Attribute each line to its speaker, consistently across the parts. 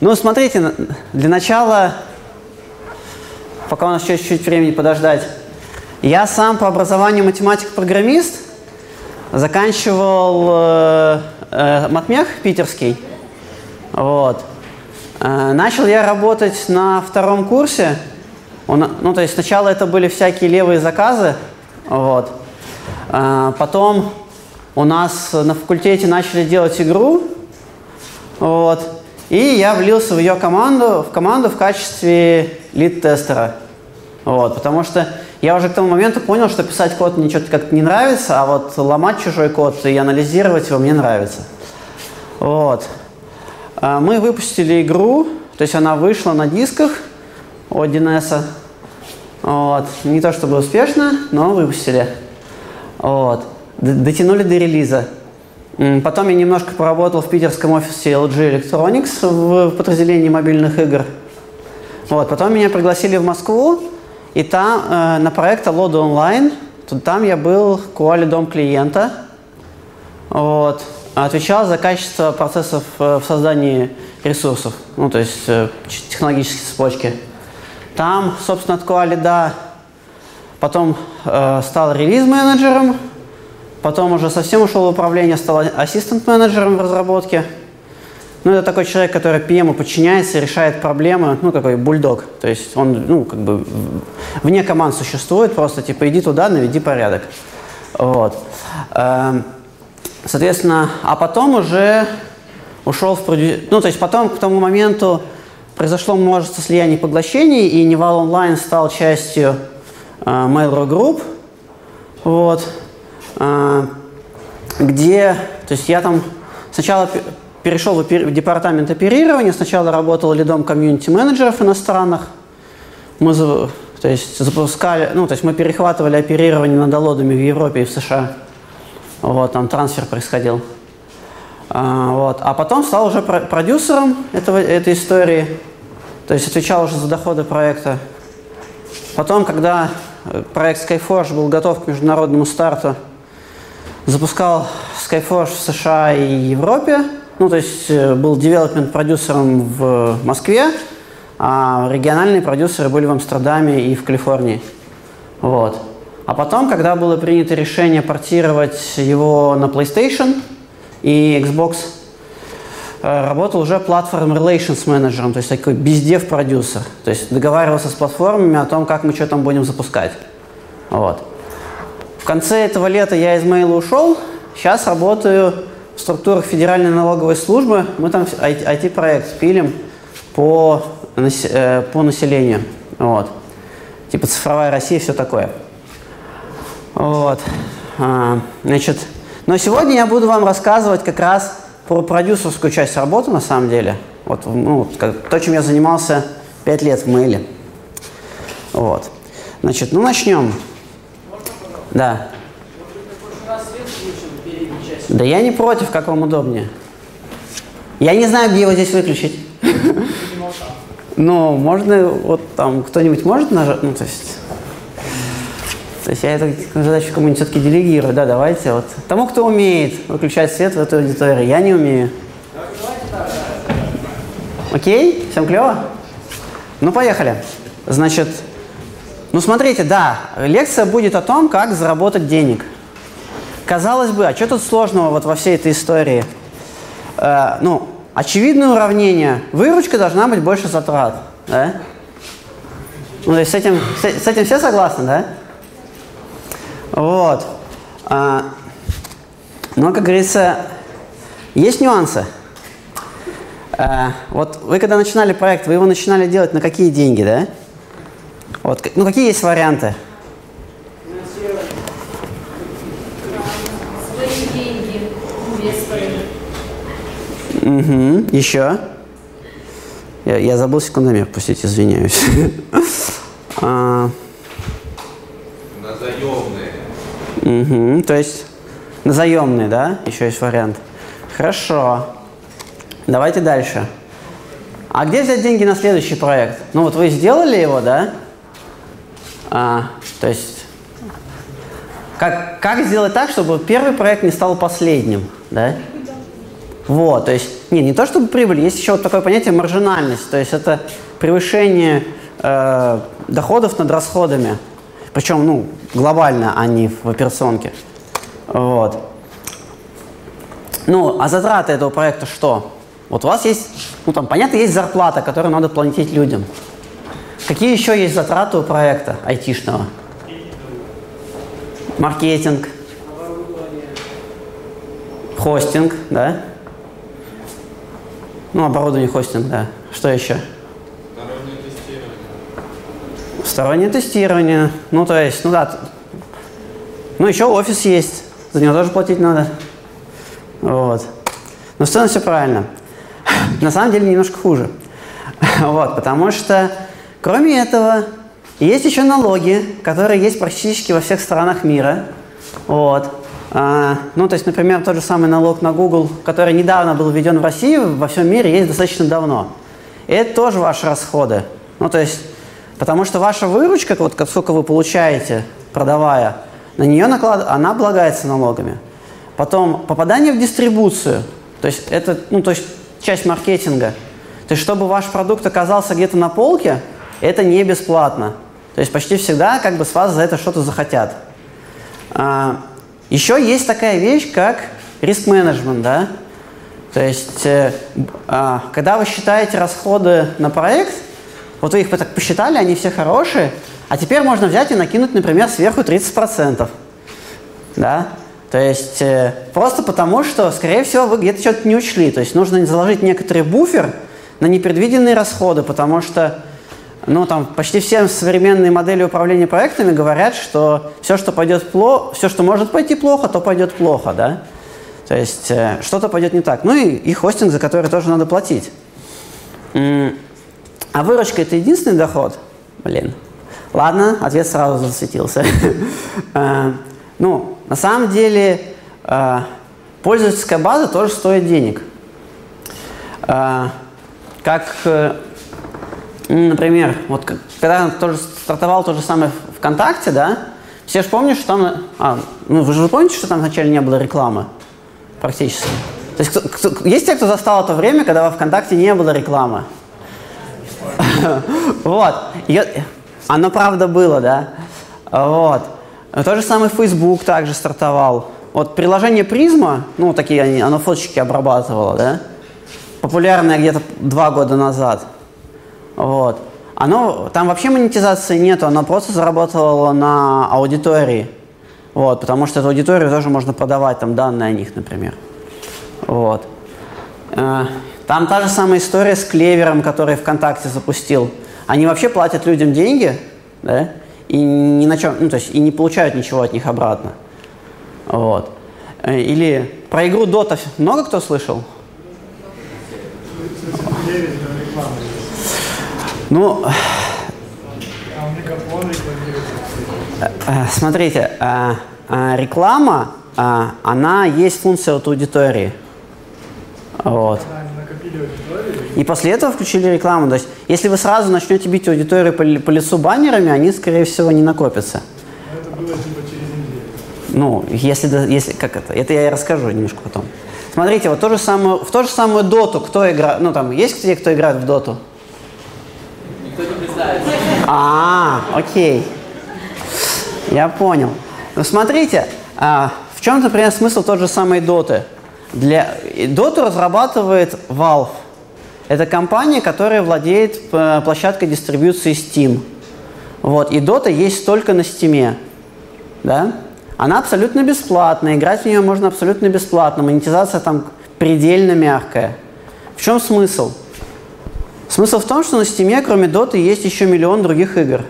Speaker 1: Ну, смотрите, для начала, пока у нас еще чуть-чуть времени подождать, я сам по образованию математик-программист, заканчивал э, э, матмех питерский, вот. Э, начал я работать на втором курсе, он, ну, то есть сначала это были всякие левые заказы, вот. Э, потом у нас на факультете начали делать игру, вот. И я влился в ее команду, в команду в качестве лид-тестера. Вот, потому что я уже к тому моменту понял, что писать код мне что-то как-то не нравится, а вот ломать чужой код и анализировать его мне нравится. Вот. А, мы выпустили игру, то есть она вышла на дисках от DNS. Вот. Не то чтобы успешно, но выпустили. Вот. Дотянули до релиза. Потом я немножко поработал в питерском офисе LG Electronics в подразделении мобильных игр. Вот, потом меня пригласили в Москву, и там э, на проект Load Online, там я был куалидом клиента, вот, отвечал за качество процессов э, в создании ресурсов, ну, то есть э, технологические цепочки. Там, собственно, от куалида потом э, стал релиз-менеджером, Потом уже совсем ушел в управление, стал ассистент-менеджером в разработке. Ну, это такой человек, который PM подчиняется, решает проблемы, ну, какой бульдог. То есть он, ну, как бы вне команд существует, просто типа иди туда, наведи порядок. Вот. Эм, соответственно, а потом уже ушел в продю... Ну, то есть потом к тому моменту произошло множество слияний и поглощений, и Nival Online стал частью э, Mail.ru Group. Вот. А, где, то есть я там сначала перешел в департамент оперирования, сначала работал lead ом community-менеджеров иностранных, мы то есть запускали, ну, то есть мы перехватывали оперирование над Аллодами в Европе и в США. Вот, там трансфер происходил. А, вот. а потом стал уже продюсером этого, этой истории, то есть отвечал уже за доходы проекта. Потом, когда проект Skyforge был готов к международному старту, запускал Skyforge в США и Европе. Ну, то есть э, был девелопмент продюсером в Москве, а региональные продюсеры были в Амстердаме и в Калифорнии. Вот. А потом, когда было принято решение портировать его на PlayStation и Xbox, э, работал уже платформ Relations менеджером, то есть такой бездев продюсер. То есть договаривался с платформами о том, как мы что там будем запускать. Вот. В конце этого лета я из Мейла ушел. Сейчас работаю в структурах Федеральной налоговой службы. Мы там IT-проект пилим по, э, по населению. Вот. Типа цифровая Россия, все такое. Вот. А, значит, но сегодня я буду вам рассказывать как раз про продюсерскую часть работы на самом деле. Вот, ну, то, чем я занимался 5 лет в Мейле. Вот. Значит, ну начнем. Да. Да я не против, как вам удобнее. Я не знаю, где его здесь выключить. Ну, можно, вот там, кто-нибудь может нажать, ну, то есть... То есть я эту задачу кому-нибудь все-таки делегирую, да, давайте, вот. Тому, кто умеет выключать свет в этой аудитории, я не умею. Окей? Всем клево? Ну, поехали. Значит, ну, смотрите, да, лекция будет о том, как заработать денег. Казалось бы, а что тут сложного вот во всей этой истории? Э, ну, очевидное уравнение. Выручка должна быть больше затрат, да? Ну, то есть с этим, с, с этим все согласны, да? Вот. А, но, как говорится, есть нюансы. А, вот вы когда начинали проект, вы его начинали делать на какие деньги, да? Вот, ну какие есть варианты? Угу. Еще? Я, я забыл секундомер пустить, извиняюсь.
Speaker 2: а... На заемные.
Speaker 1: Угу. То есть на заемные, да? Еще есть вариант. Хорошо. Давайте дальше. А где взять деньги на следующий проект? Ну вот вы сделали его, да? А, то есть, как, как сделать так, чтобы первый проект не стал последним, да? Вот, то есть, не, не то чтобы прибыль, есть еще вот такое понятие маржинальность, то есть это превышение э, доходов над расходами, причем, ну, глобально, а не в операционке. Вот. Ну, а затраты этого проекта что? Вот у вас есть, ну там, понятно, есть зарплата, которую надо платить людям. Какие еще есть затраты у проекта айтишного? Маркетинг. Хостинг, да? Ну, оборудование, хостинг, да. Что еще?
Speaker 2: Стороннее тестирование.
Speaker 1: Ну, то есть, ну да. Ну, еще офис есть. За него тоже платить надо. Вот. Но в целом все правильно. На самом деле немножко хуже. Вот, потому что, кроме этого, есть еще налоги, которые есть практически во всех странах мира. Вот. А, ну, то есть, например, тот же самый налог на Google, который недавно был введен в России, во всем мире есть достаточно давно. И это тоже ваши расходы. Ну, то есть, потому что ваша выручка, вот сколько вы получаете, продавая, на нее наклад... она облагается налогами. Потом попадание в дистрибуцию, то есть это ну, то есть часть маркетинга. То есть чтобы ваш продукт оказался где-то на полке, это не бесплатно. То есть почти всегда как бы с вас за это что-то захотят. А, еще есть такая вещь, как риск-менеджмент, да? То есть, э, а, когда вы считаете расходы на проект, вот вы их так посчитали, они все хорошие, а теперь можно взять и накинуть, например, сверху 30%. Да? То есть э, просто потому, что, скорее всего, вы где-то что-то не учли. То есть нужно заложить некоторый буфер на непредвиденные расходы, потому что ну, там, почти все современные модели управления проектами говорят, что все, что пойдет плохо, все, что может пойти плохо, то пойдет плохо, да? То есть э, что-то пойдет не так. Ну и, и хостинг, за который тоже надо платить. А выручка – это единственный доход? Блин. Ладно, ответ сразу засветился. Э, ну, на самом деле, э, пользовательская база тоже стоит денег. Э, как, например, вот когда тоже стартовал то же самое ВКонтакте, да, все же помнят, что там... А, ну, вы же помните, что там вначале не было рекламы? Практически. То есть кто, кто, есть те, кто застал это время, когда во ВКонтакте не было рекламы? Вот. Оно правда было, да? Вот. То же самое Facebook также стартовал. Вот приложение Призма, ну, такие они, оно фоточки обрабатывало, да? Популярное где-то два года назад. Вот. Оно, там вообще монетизации нету, оно просто заработало на аудитории. Вот, потому что эту аудиторию тоже можно продавать, там данные о них, например. Вот. Э, там та же самая история с Клевером, который ВКонтакте запустил. Они вообще платят людям деньги, да? и ни на чем, ну, то есть и не получают ничего от них обратно. Вот. Э, или про игру Dota много кто слышал? Ну, э, э, смотрите, реклама, она есть функция от аудитории. Вот. И после этого включили рекламу. То есть, если вы сразу начнете бить аудиторию по, по лицу баннерами, они, скорее всего, не накопятся.
Speaker 3: это было типа через неделю.
Speaker 1: Ну, если, если как это, это я и расскажу немножко потом. Смотрите, вот то же самое, в ту же самую доту, кто играет, ну там, есть те, кто играет в доту?
Speaker 4: Никто не представится.
Speaker 1: А, окей. Я понял. Ну, смотрите, а, в чем, например, смысл тот же самой доты? Для... Доту разрабатывает Valve. Это компания, которая владеет э, площадкой дистрибьюции Steam. Вот. И Dota есть только на Steam. Да? Она абсолютно бесплатная, играть в нее можно абсолютно бесплатно, монетизация там предельно мягкая. В чем смысл? Смысл в том, что на Steam, кроме Dota, есть еще миллион других игр.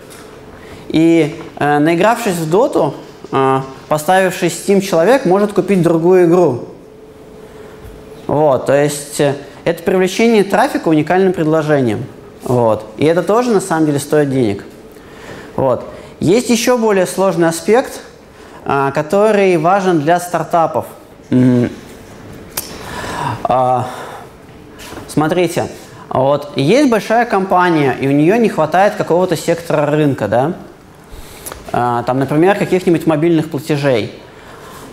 Speaker 1: И э, наигравшись в Доту, э, поставивший Steam человек может купить другую игру. Вот, то есть э, это привлечение трафика уникальным предложением. Вот. И это тоже на самом деле стоит денег. Вот. Есть еще более сложный аспект, а, который важен для стартапов. А, смотрите, вот есть большая компания, и у нее не хватает какого-то сектора рынка, да? э, там, например, каких-нибудь мобильных платежей.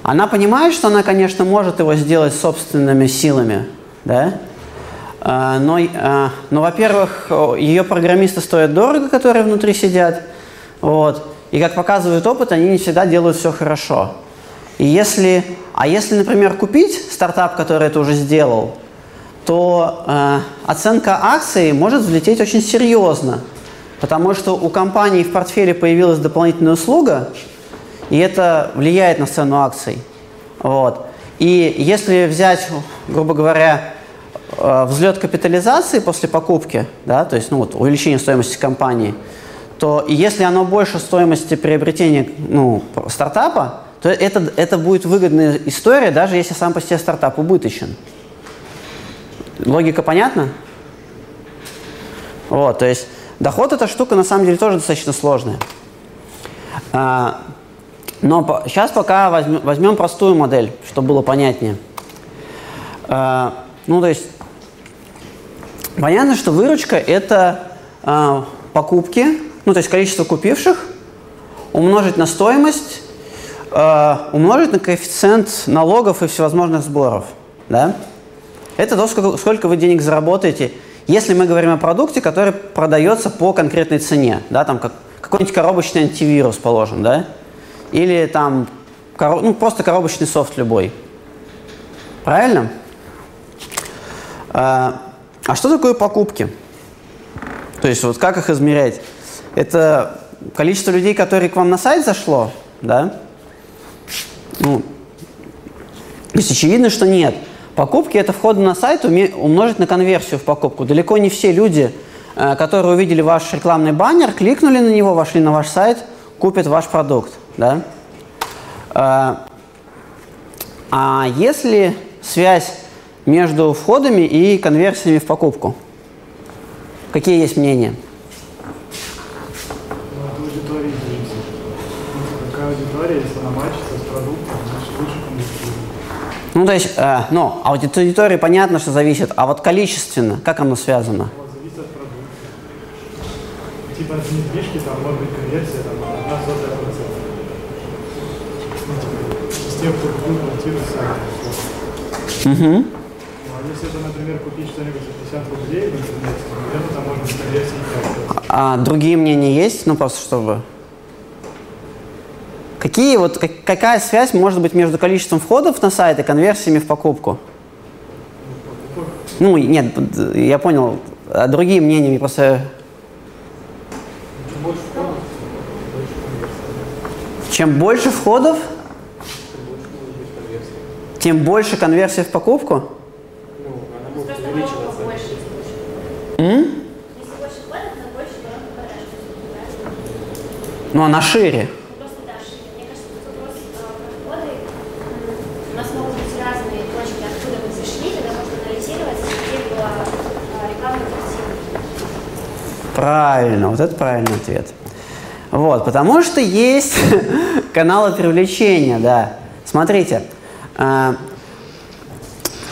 Speaker 1: Она понимает, что она, конечно, может его сделать собственными силами, да? Э, но, э, но во-первых, ее программисты стоят дорого, которые внутри сидят, вот. И как показывает опыт, они не всегда делают все хорошо. И если, а если, например, купить стартап, который это уже сделал, то э, оценка акций может взлететь очень серьезно, потому что у компании в портфеле появилась дополнительная услуга, и это влияет на цену акций. Вот. И если взять, грубо говоря, э, взлет капитализации после покупки, да, то есть ну, вот, увеличение стоимости компании, то если оно больше стоимости приобретения ну, стартапа, то это, это будет выгодная история, даже если сам по себе стартап убыточен. Логика понятна? Вот, то есть доход эта штука на самом деле тоже достаточно сложная. А, но сейчас пока возьмем, возьмем простую модель, чтобы было понятнее. А, ну, то есть понятно, что выручка это а, покупки, ну, то есть количество купивших, умножить на стоимость э, умножить на коэффициент налогов и всевозможных сборов. Да? Это то, сколько, сколько вы денег заработаете, если мы говорим о продукте, который продается по конкретной цене. Да? Там как, какой-нибудь коробочный антивирус, положим, да? Или там короб, ну, просто коробочный софт любой. Правильно? А, а что такое покупки? То есть вот как их измерять? Это количество людей, которые к вам на сайт зашло, да? Ну, то есть очевидно, что нет. Покупки – это вход на сайт умножить на конверсию в покупку. Далеко не все люди, э, которые увидели ваш рекламный баннер, кликнули на него, вошли на ваш сайт, купят ваш продукт. Да? Э, а если связь между входами и конверсиями в покупку? Какие есть мнения?
Speaker 3: Ну, от аудитории зависит. Какая аудитория, если она мачится с продуктом, значит лучше конвертирует.
Speaker 1: Ну, то есть, э, ну, а от аудитории понятно, что зависит, а вот количественно, как оно связано?
Speaker 3: Зависит от продукта. Типа от недвижки там может быть конверсия там одна сотая процента. Ну, тем, кто купил квартиру сам.
Speaker 1: Угу.
Speaker 3: Если это, например, купить что-нибудь за 50 рублей в интернете, то, наверное, там конверсия 5
Speaker 1: А другие мнения есть? Ну, просто чтобы... Какие вот, как- какая связь может быть между количеством входов на сайт и конверсиями в покупку? Ну, нет, я понял. А другие мнения мне просто... Чем больше входов, тем больше конверсия в покупку? М? Ну, она шире.
Speaker 5: Ну, Просто шире. Входы. М, У нас могут быть разные точки, откуда вы зашли, тогда можно анализировать, где была э, рекламная картина.
Speaker 1: Правильно, вот это правильный ответ. Вот, потому что есть каналы привлечения, да. Смотрите,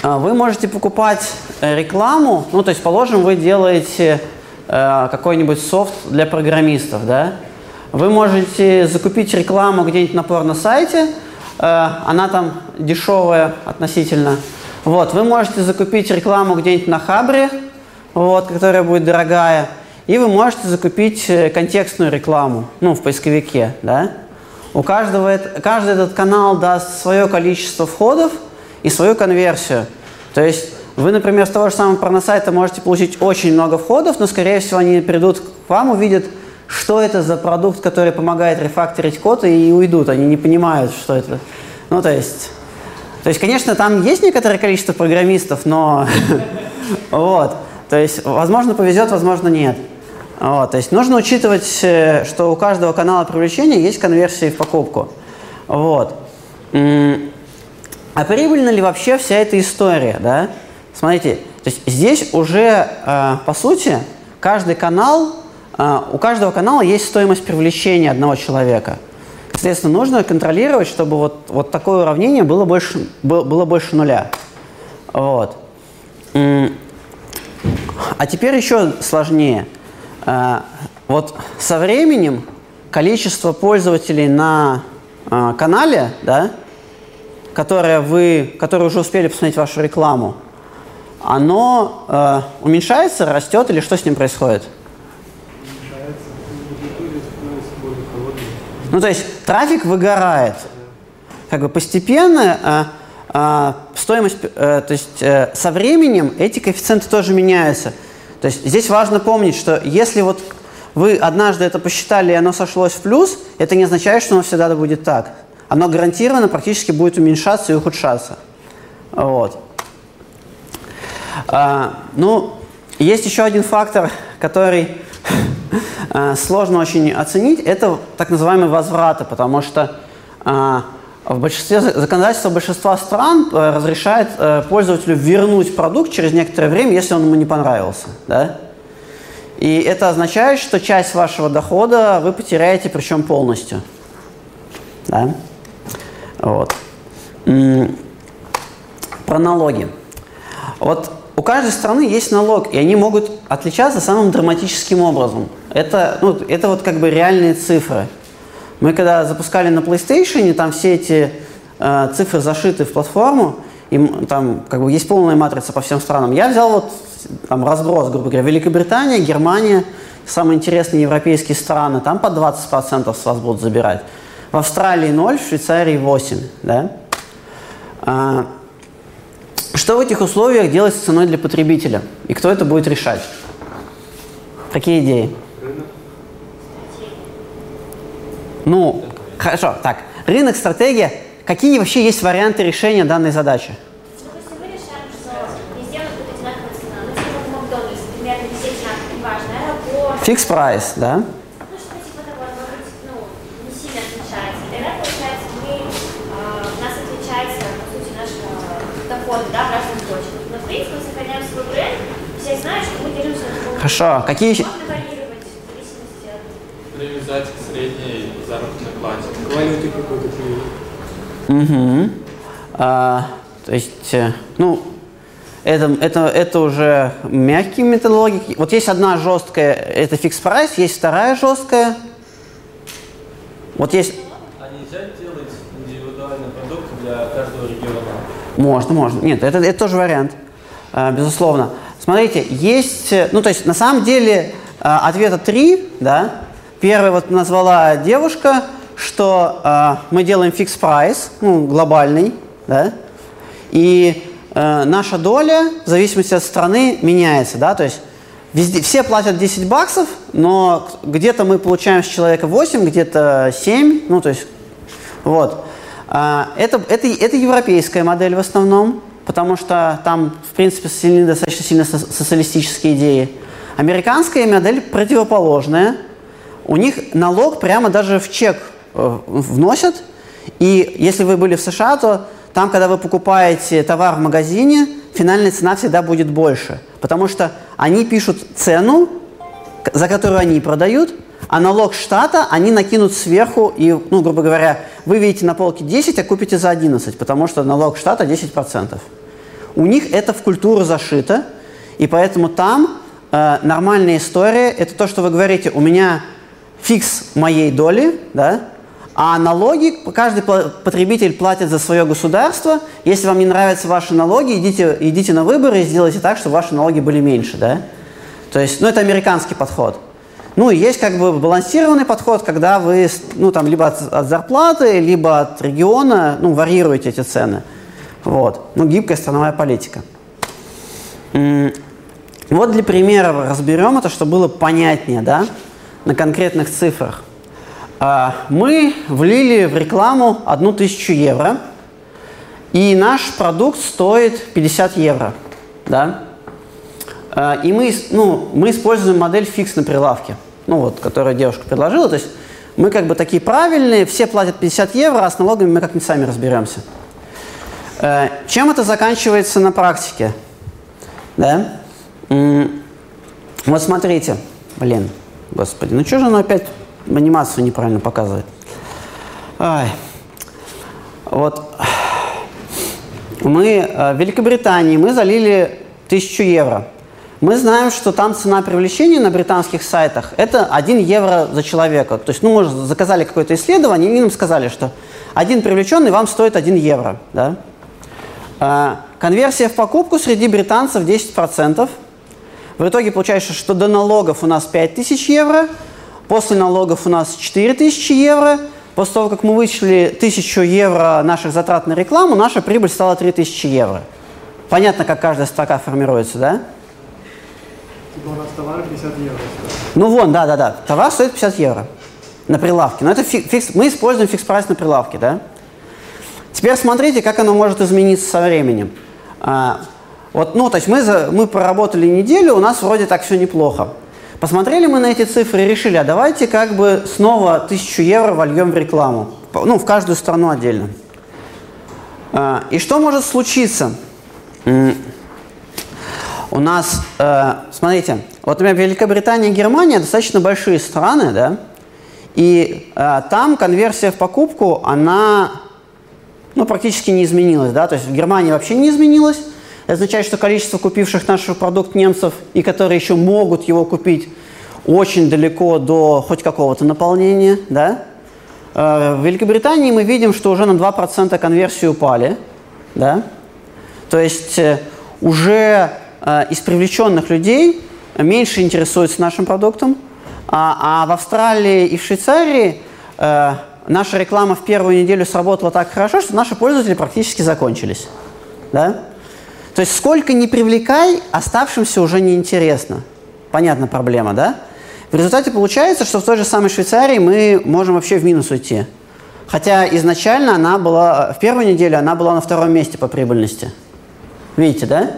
Speaker 1: вы можете покупать э, рекламу, ну, то есть, положим, вы делаете э, какой-нибудь софт для программистов, да. Вы можете закупить рекламу где-нибудь на порно-сайте, э, она там дешевая относительно. Вот, вы можете закупить рекламу где-нибудь на Хабре, вот, которая будет дорогая, и вы можете закупить э, контекстную рекламу, ну, в поисковике, да. У каждого, каждый этот канал даст свое количество входов и свою конверсию. То есть вы, например, с того же самого порносайта можете получить очень много входов, но, скорее всего, они придут к вам, увидят, что это за продукт, который помогает рефакторить код, и уйдут. Они не понимают, что это. Ну, то есть... То есть, конечно, там есть некоторое количество программистов, но... Вот. То есть, возможно, повезет, возможно, нет. Вот. То есть, нужно учитывать, э, что у каждого канала привлечения есть конверсии в покупку. Вот. А прибыльна ли вообще вся эта история, да? Смотрите, то есть здесь уже, э, по сути, каждый канал, э, у каждого канала есть стоимость привлечения одного человека. Соответственно, нужно контролировать, чтобы вот, вот такое уравнение было больше, было, больше нуля. Вот. А теперь еще сложнее. А, Вот со временем количество пользователей на э, канале, да, которые, вы, которые уже успели посмотреть вашу рекламу, оно э, уменьшается, растет или что с ним происходит?
Speaker 3: Уменьшается.
Speaker 1: Ну, то есть трафик выгорает. Как бы постепенно э, э, стоимость, э, то есть э, со временем эти коэффициенты тоже меняются. То есть здесь важно помнить, что если вот вы однажды это посчитали и оно сошлось в плюс, это не означает, что оно всегда будет так. Оно гарантированно практически будет уменьшаться и ухудшаться. Вот. А, ну, есть еще один фактор, который а, сложно очень оценить, это так называемые возвраты, потому что а, в большинстве законодательства большинства стран э, разрешает э, пользователю вернуть продукт через некоторое время, если он ему не понравился. Да? И это означает, что часть вашего дохода вы потеряете, причем полностью. Да? Вот. Про налоги. Вот у каждой страны есть налог, и они могут отличаться самым драматическим образом. Это, ну, это вот как бы реальные цифры. Мы когда запускали на PlayStation, там все эти э, цифры зашиты в платформу, и там как бы есть полная матрица по всем странам. Я взял вот там разброс, грубо говоря, Великобритания, Германия, самые интересные европейские страны, там по 20% с вас будут забирать. В Австралии 0, в Швейцарии 8, да? А, что в этих условиях делать с ценой для потребителя? И кто это будет решать? Какие идеи? Ну, хорошо, так. Рынок, стратегия. Какие вообще есть варианты решения данной задачи?
Speaker 5: Ну, типа
Speaker 1: Фикс прайс, да?
Speaker 5: что того, может быть, не сильно отличается. И тогда, получается, мы, у нас отличается, по сути, наш доход, да, в разных точках. Но, в принципе, мы сохраняем свой бренд, все знают, что мы делимся на таком-
Speaker 1: Хорошо. Какие еще-
Speaker 5: Можно варьировать в зависимости от...
Speaker 2: Привязать к средней заработной плате.
Speaker 3: Quality какой-то привели.
Speaker 1: Угу. А, то есть, э, ну, это, это, это уже мягкие методологии. Вот есть одна жесткая, это фикс прайс, есть вторая жесткая. Вот есть,
Speaker 4: А нельзя делать индивидуальный продукт для каждого региона?
Speaker 1: можно, можно. Нет, это, это тоже вариант, э, безусловно. Смотрите, есть, э, ну, то есть, на самом деле, э, ответа три, да. Первый вот назвала девушка, что э, мы делаем фикс прайс, ну, глобальный, да. И э, наша доля, в зависимости от страны, меняется, да, то есть везде, все платят 10 баксов, но где-то мы получаем с человека 8, где-то 7, ну, то есть, вот. А, Это, это, это европейская модель в основном, потому что там, в принципе, сильны, достаточно сильно со- социалистические идеи. Американская модель противоположная. У них налог прямо даже в чек э, вносят. И если вы были в США, то там, когда вы покупаете товар в магазине, финальная цена всегда будет больше. Потому что они пишут цену, за которую они продают, а налог штата они накинут сверху, и, ну, грубо говоря, вы видите на полке 10, а купите за 11, потому что налог штата 10%. У них это в культуру зашито, и поэтому там э, нормальная история – это то, что вы говорите, у меня фикс моей доли, да, а налоги каждый потребитель платит за свое государство. Если вам не нравятся ваши налоги, идите, идите на выборы и сделайте так, чтобы ваши налоги были меньше, да. То есть, ну, это американский подход. Ну, есть как бы балансированный подход, когда вы, ну, там, либо от, от зарплаты, либо от региона, ну, варьируете эти цены. Вот. Ну, гибкая страновая политика. Вот для примера разберем это, чтобы было понятнее, да, на конкретных цифрах. А, Мы влили в рекламу одну тысячу евро, и наш продукт стоит 50 евро, да. А, И мы, ну, мы используем модель фикс на прилавке, ну вот, которую девушка предложила. То есть мы как бы такие правильные, все платят 50 евро, а с налогами мы как-нибудь сами разберемся. Э, Чем это заканчивается на практике? Да? Вот смотрите. Блин, господи, ну что же оно опять анимацию неправильно показывает? Ай. Вот мы э, в Великобритании мы залили 1000 евро. мы знаем, что там цена привлечения на британских сайтах – это 1 евро за человека. То есть, ну, мы заказали какое-то исследование, и нам сказали, что один привлеченный вам стоит 1 евро. Да? А, конверсия в покупку среди британцев 10%. В итоге получается, что до налогов у нас 5000 евро, после налогов у нас 4000 евро. После того, как мы вычли 1000 евро наших затрат на рекламу, наша прибыль стала 3000 евро. Понятно, как каждая строка формируется, да?
Speaker 3: Типа у нас товар 50 евро.
Speaker 1: Ну вон, да-да-да, товар стоит 50 евро на прилавке. Но это fix, мы используем fix price на прилавке, да? Теперь смотрите, как оно может измениться со временем. Вот, ну, то есть мы, за, мы проработали неделю, у нас вроде так все неплохо. Посмотрели мы на эти цифры и решили, а давайте как бы снова тысячу евро вольем в рекламу. Ну, в каждую страну отдельно. А, и что может случиться? У нас, э, смотрите, вот, например, Великобритания и Германия достаточно большие страны, да, и э, там конверсия в покупку, она ну, практически не изменилась. Да? То есть в Германии вообще не изменилась. Это означает, что количество купивших наш продукт немцев и которые еще могут его купить очень далеко до хоть какого-то наполнения. Да? Э, в Великобритании мы видим, что уже на 2% конверсии упали. Да? То есть э, уже э, из привлеченных людей меньше интересуются нашим продуктом, а, а в Австралии и в Швейцарии э, наша реклама в первую неделю сработала так хорошо, что наши пользователи практически закончились. Да? То есть сколько не привлекай, оставшимся уже неинтересно. Понятна проблема, да? В результате получается, что в той же самой Швейцарии мы можем вообще в минус уйти. Хотя изначально она была, в первую неделю она была на втором месте по прибыльности. Видите, да?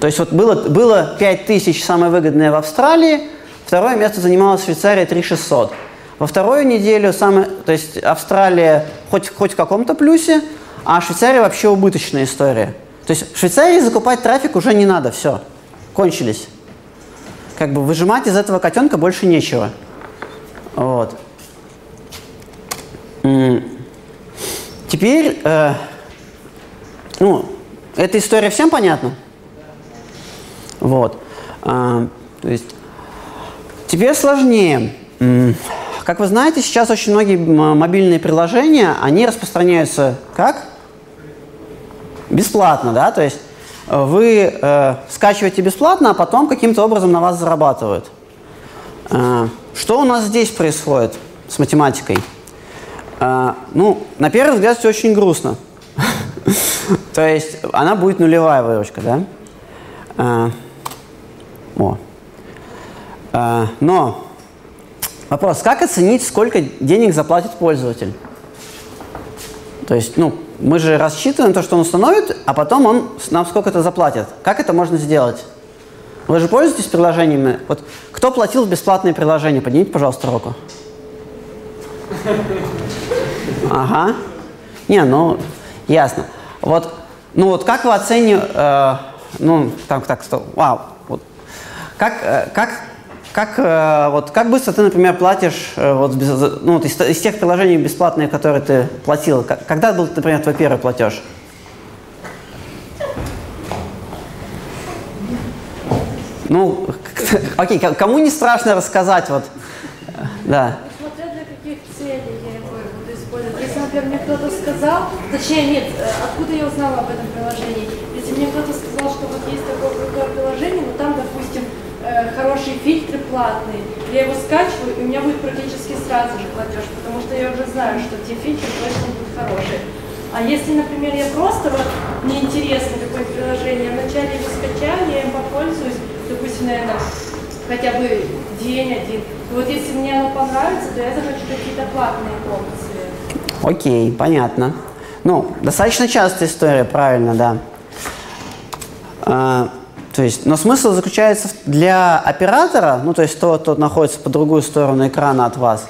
Speaker 1: То есть вот было, было 5 тысяч самое выгодное в Австралии, второе место занимала Швейцария 3600. Во вторую неделю самое, то есть Австралия хоть, хоть в каком-то плюсе, а Швейцария вообще убыточная история. То есть в Швейцарии закупать трафик уже не надо, все, кончились. Как бы выжимать из этого котенка больше нечего. Вот. Теперь, э, ну, эта история всем понятна? Вот. А, то есть теперь сложнее. Как вы знаете, сейчас очень многие мобильные приложения, они распространяются как? Бесплатно, да? То есть э, вы э, скачиваете бесплатно, а потом каким-то образом на вас зарабатывают. Э, что у нас здесь происходит с математикой? Э, ну, на первый взгляд все очень грустно. То есть она будет нулевая выручка, да? Э, о. А, но вопрос, как оценить, сколько денег заплатит пользователь? То есть, ну, мы же рассчитываем то, что он установит, а потом он нам сколько-то заплатит. Как это можно сделать? Вы же пользуетесь приложениями? Вот кто платил бесплатные приложения? Поднимите, пожалуйста, руку. Ага. Не, ну, ясно. Вот, ну вот как вы оцениваете, э, ну, так, так, стоп, вау, как, э, как, как, э, вот, как быстро ты, например, платишь э, вот, ну, вот из, из тех приложений бесплатных, которые ты платил? Когда был, например, твой первый платеж? Ну, окей, кому не страшно рассказать, вот, да.
Speaker 6: Смотря для каких целей я его буду использовать. Если, например, мне кто-то сказал, точнее, нет, откуда я узнала об этом приложении? Если мне кто-то сказал, что вот есть такое крутое приложение, но там, допустим, Э, хорошие фильтры платные, я его скачиваю, и у меня будет практически сразу же платеж, потому что я уже знаю, что те фильтры точно будут хорошие. А если, например, я просто вот мне интересно какое приложение, вначале его скачаю, я им попользуюсь, допустим, наверное, хотя бы день один. И вот если мне оно понравится, то я захочу какие-то платные опции.
Speaker 1: Окей, понятно. Ну, достаточно частая история, правильно, да. То есть, но смысл заключается для оператора, ну то есть тот, кто находится по другую сторону экрана от вас,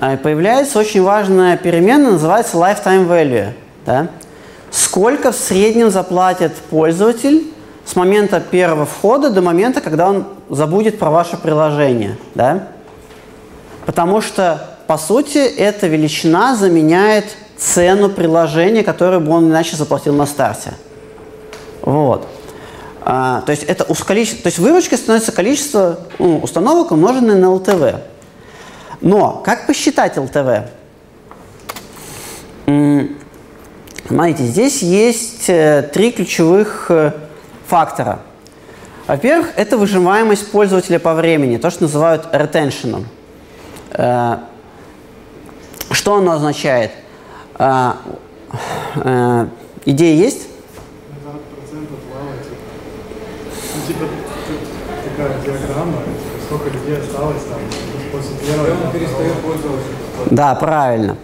Speaker 1: э, появляется очень важная перемена, называется lifetime value. Да? Сколько в среднем заплатит пользователь с момента первого входа до момента, когда он забудет про ваше приложение. Да? Потому что, по сути, эта величина заменяет цену приложения, которую бы он иначе заплатил на старте. Вот. А, то есть это усколиче... то есть выручкой становится количество ну, установок, умноженное на ЛТВ. Но как посчитать ЛТВ? Смотрите, здесь есть э, три ключевых э, фактора. Во-первых, это выживаемость пользователя по времени, то, что называют ретеншеном. Э, Что оно означает? Э, Идея есть?
Speaker 3: На 40% плавать. Ну, типа, тут такая диаграмма, сколько людей осталось там после первого.
Speaker 4: Он перестает пользоваться.
Speaker 1: Да, правильно.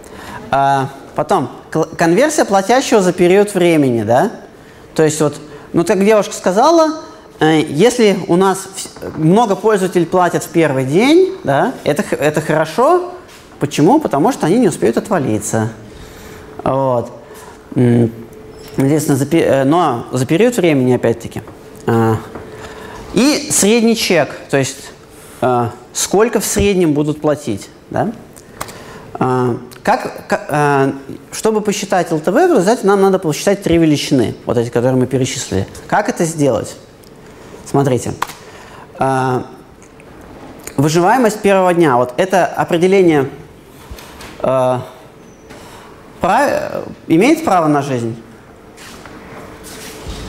Speaker 1: А, потом, конверсия платящего за период времени, да? То есть вот, ну как девушка сказала, э, если у нас много пользователей платят в первый день, да, это, это хорошо. Почему? Потому что они не успеют отвалиться. Вот. Соответственно, за, э, но за период времени, опять-таки. А, И средний чек, то есть сколько в среднем будут платить, да? А, Как, ка- а, чтобы посчитать ЛТВ, в нам надо посчитать три величины, вот эти, которые мы перечислили. Как это сделать? Смотрите. А, Выживаемость первого дня. Вот это определение а, прав- имеет право на жизнь?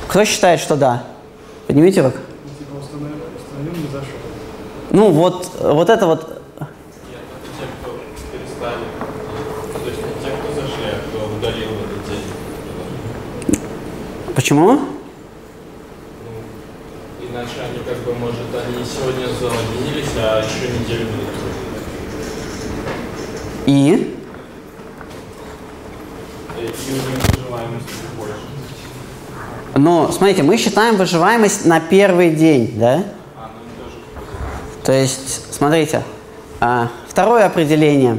Speaker 1: Кто считает, что да? Поднимите руку.
Speaker 3: Ну, типа, установил, установил не зашел.
Speaker 1: Ну, вот, вот это вот
Speaker 2: Нет, это те, кто перестали. То есть не те, кто зашли, а кто удалил в этот день.
Speaker 1: Почему?
Speaker 2: Ну, иначе они как бы, может, они сегодня залогинились, а еще неделю не
Speaker 1: И?
Speaker 2: Больше.
Speaker 1: Ну, смотрите, мы считаем выживаемость на первый день, да?
Speaker 2: А, ну им тоже
Speaker 1: То есть, смотрите, а, второе определение.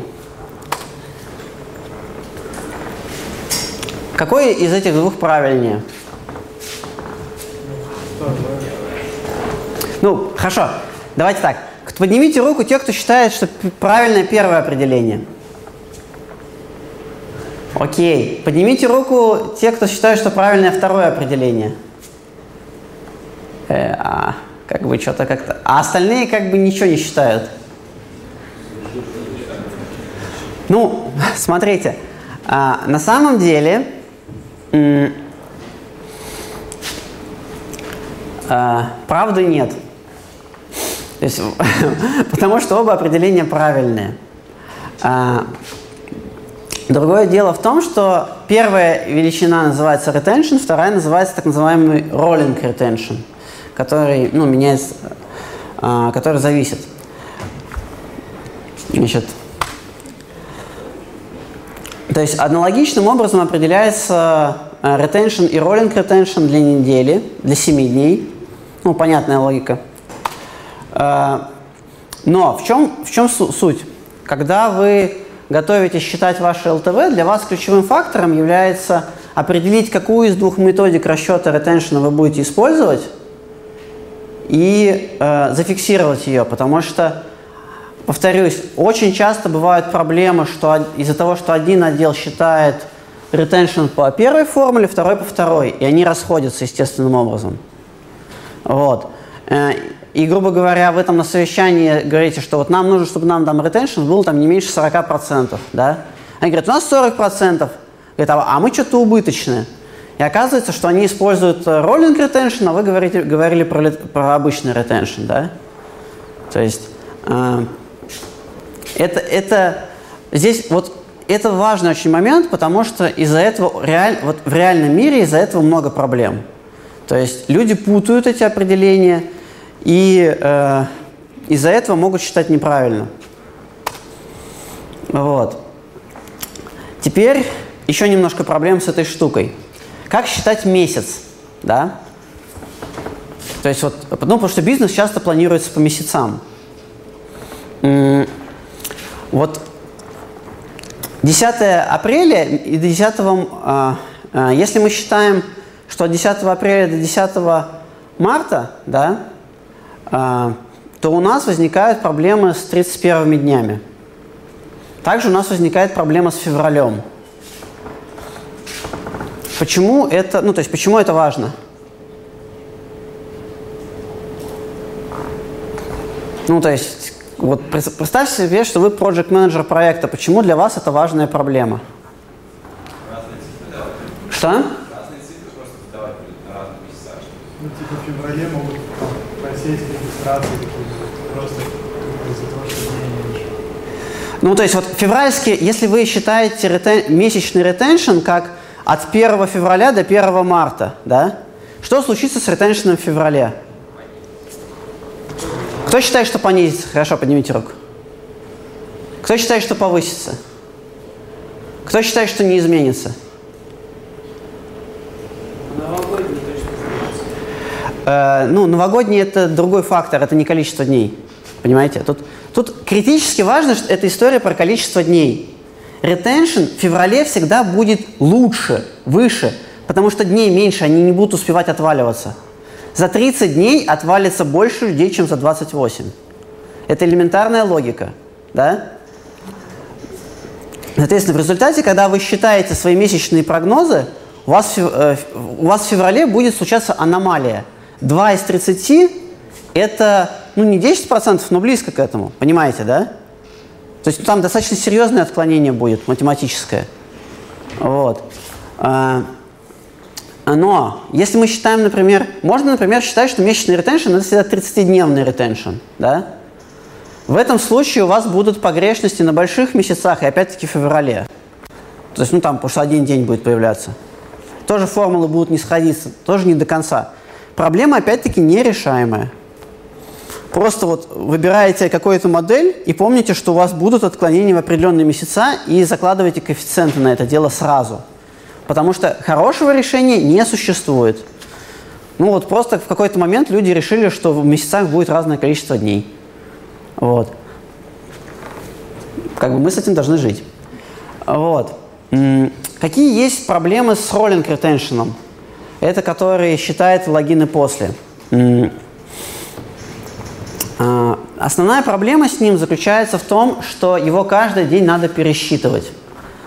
Speaker 1: Какое из этих двух правильнее? Ну, хорошо. Давайте так. Поднимите руку те, кто считает, что правильное первое определение. Окей. Поднимите руку те, кто считает, что правильное второе определение. Э, а, как бы что-то как-то. А остальные как бы ничего не считают. Ну, смотрите, а, на самом деле а, правды нет. То есть, потому что оба определения правильные. А, Другое дело в том, что первая величина называется retention, вторая называется так называемый rolling retention, который, ну, меняется, а, который зависит. Значит, то есть аналогичным образом определяется а, retention и rolling retention для недели, для 7 дней. Ну, понятная логика. А, Но в чем, в чем су- суть? Когда вы готовитесь считать ваше ЛТВ, для вас ключевым фактором является определить, какую из двух методик расчета ретеншена вы будете использовать и э, зафиксировать ее, потому что, повторюсь, очень часто бывают проблемы, что из-за того, что один отдел считает ретеншн по первой формуле, второй по второй, и они расходятся естественным образом. Вот. Э, И, грубо говоря, в этом на совещании говорите, что вот нам нужно, чтобы нам там retention был там не меньше 40%, да? Они говорят, у нас 40%. Говорят, а, а мы что-то убыточные. И оказывается, что они используют э, rolling retention, а вы говорите, говорили про, про обычный retention, да? То есть э, это, это здесь вот это важный очень момент, потому что из-за этого реаль, вот в реальном мире из-за этого много проблем. То есть люди путают эти определения и э, из-за этого могут считать неправильно. Вот. Теперь еще немножко проблем с этой штукой. Как считать месяц, да? То есть вот, ну, потому что бизнес часто планируется по месяцам. Вот 10 апреля и до 10, а, а, если мы считаем, что от 10 апреля до 10 марта, да, а, то у нас возникают проблемы с 31 днями. Также у нас возникает проблема с февралем. Почему это, ну, то есть, почему это важно? Ну, то есть, вот представь себе, что вы проект менеджер проекта. Почему для вас это важная проблема? Что?
Speaker 3: Ну, типа в феврале могут просесть регистрации просто из-за того, что
Speaker 1: Ну, то есть вот февральские, если вы считаете ретен, месячный ретеншн как от 1 февраля до 1 марта, да? Что случится с ретеншеном в феврале? Кто считает, что понизится? Хорошо, поднимите руку. Кто считает, что повысится? Кто считает, что не изменится?
Speaker 4: Новогодний
Speaker 1: Э, ну, новогодний это другой фактор, это не количество дней. Понимаете? Тут, тут критически важно, что эта история про количество дней. Ретеншн в феврале всегда будет лучше, выше, потому что дней меньше, они не будут успевать отваливаться. За 30 дней отвалится больше людей, чем за 28. Это элементарная логика. Да? Соответственно, в результате, когда вы считаете свои месячные прогнозы, у вас, э, у вас в феврале будет случаться аномалия. 2 из 30 – это ну, не 10%, но близко к этому. Понимаете, да? То есть там достаточно серьезное отклонение будет, математическое. Вот. А, Но если мы считаем, например, можно, например, считать, что месячный ретеншн – это всегда 30-дневный ретеншн, да? В этом случае у вас будут погрешности на больших месяцах и опять-таки в феврале. То есть, ну там, потому что один день будет появляться. Тоже формулы будут не сходиться, тоже не до конца. Проблема, опять-таки, нерешаемая. Просто вот выбираете какую-то модель и помните, что у вас будут отклонения в определенные месяца и закладываете коэффициенты на это дело сразу. Потому что хорошего решения не существует. Ну вот просто в какой-то момент люди решили, что в месяцах будет разное количество дней. Вот. Как бы мы с этим должны жить. Вот. Какие есть проблемы с роллинг ретеншеном? Это который считает логины после. А, Основная проблема с ним заключается в том, что его каждый день надо пересчитывать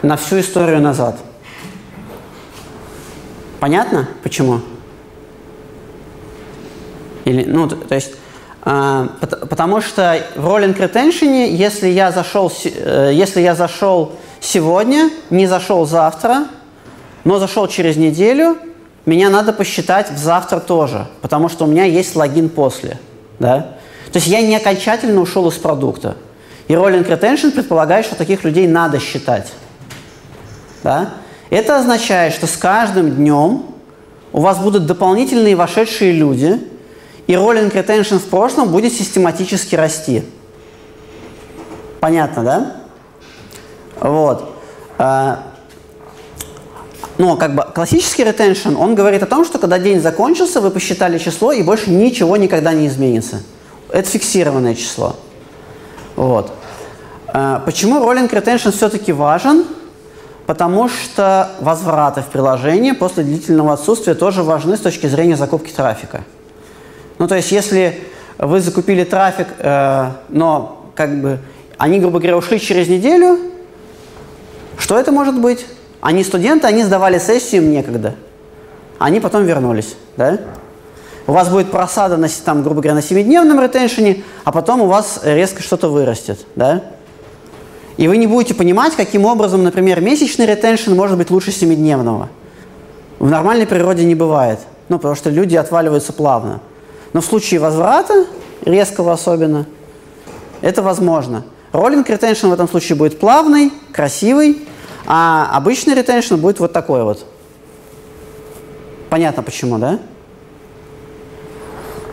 Speaker 1: на всю историю назад. Понятно, почему? Или, ну, то есть, пот- потому что в роллинг ретеншене, если я зашел, э, если я зашел сегодня, не зашел завтра, но зашел через неделю, меня надо посчитать в завтра тоже, потому что у меня есть логин после, да? То есть я не окончательно ушел из продукта. И роллинг ретеншн предполагает, что таких людей надо считать. Да? Это означает, что с каждым днем у вас будут дополнительные вошедшие люди, и роллинг ретеншн в прошлом будет систематически расти. Понятно, да? Вот. А, Но как бы классический ретеншн, он говорит о том, что когда день закончился, вы посчитали число, и больше ничего никогда не изменится. Это фиксированное число. Вот. А, Почему роллинг ретеншн все-таки важен? Потому что возвраты в приложение после длительного отсутствия тоже важны с точки зрения закупки трафика. Ну, то есть, если вы закупили трафик, э, но как бы они, грубо говоря, ушли через неделю, что это может быть? Они студенты, они сдавали сессию, им некогда. Они потом вернулись, да? У вас будет просада, на, там, грубо говоря, на 7-дневном ретеншене, а потом у вас резко что-то вырастет, да? И вы не будете понимать, каким образом, например, месячный ретеншн может быть лучше 7-дневного. В нормальной природе не бывает. Ну, потому что люди отваливаются плавно. Но в случае возврата, резкого особенно, это возможно. Роллинг ретеншн в этом случае будет плавный, красивый, а обычный ретеншн будет вот такой вот. Понятно почему, да?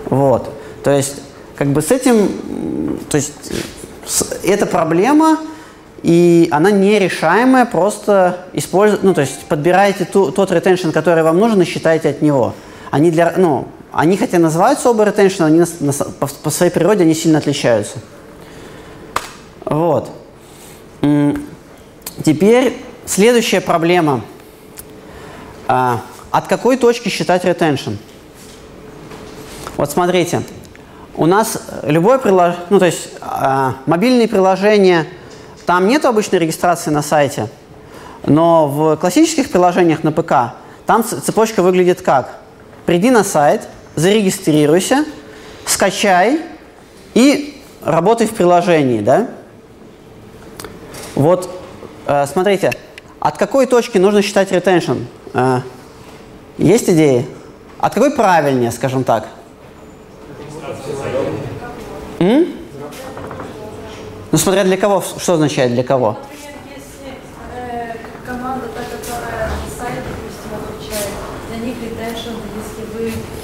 Speaker 1: Вот. То есть, как бы с этим, то есть, с- эта проблема, и она нерешаемая, просто используйте, ну, то есть, подбираете ту- тот ретеншн, который вам нужен, и считаете от него. Они для, ну, они хотя называются оба ретеншн, они на на по, по своей природе они сильно отличаются. Вот. Теперь следующая проблема. А, от какой точки считать ретеншн? Вот смотрите, у нас любое приложение, ну то есть а, мобильные приложения, там нет обычной регистрации на сайте, но в классических приложениях на ПК там цепочка выглядит как? Приди на сайт, зарегистрируйся, скачай и работы в приложении, да? Вот, э, смотрите, от какой точки нужно считать retention? Э, есть идеи? От какой правильнее, скажем так? М? Ну, смотря для кого, что означает для кого?
Speaker 6: Э,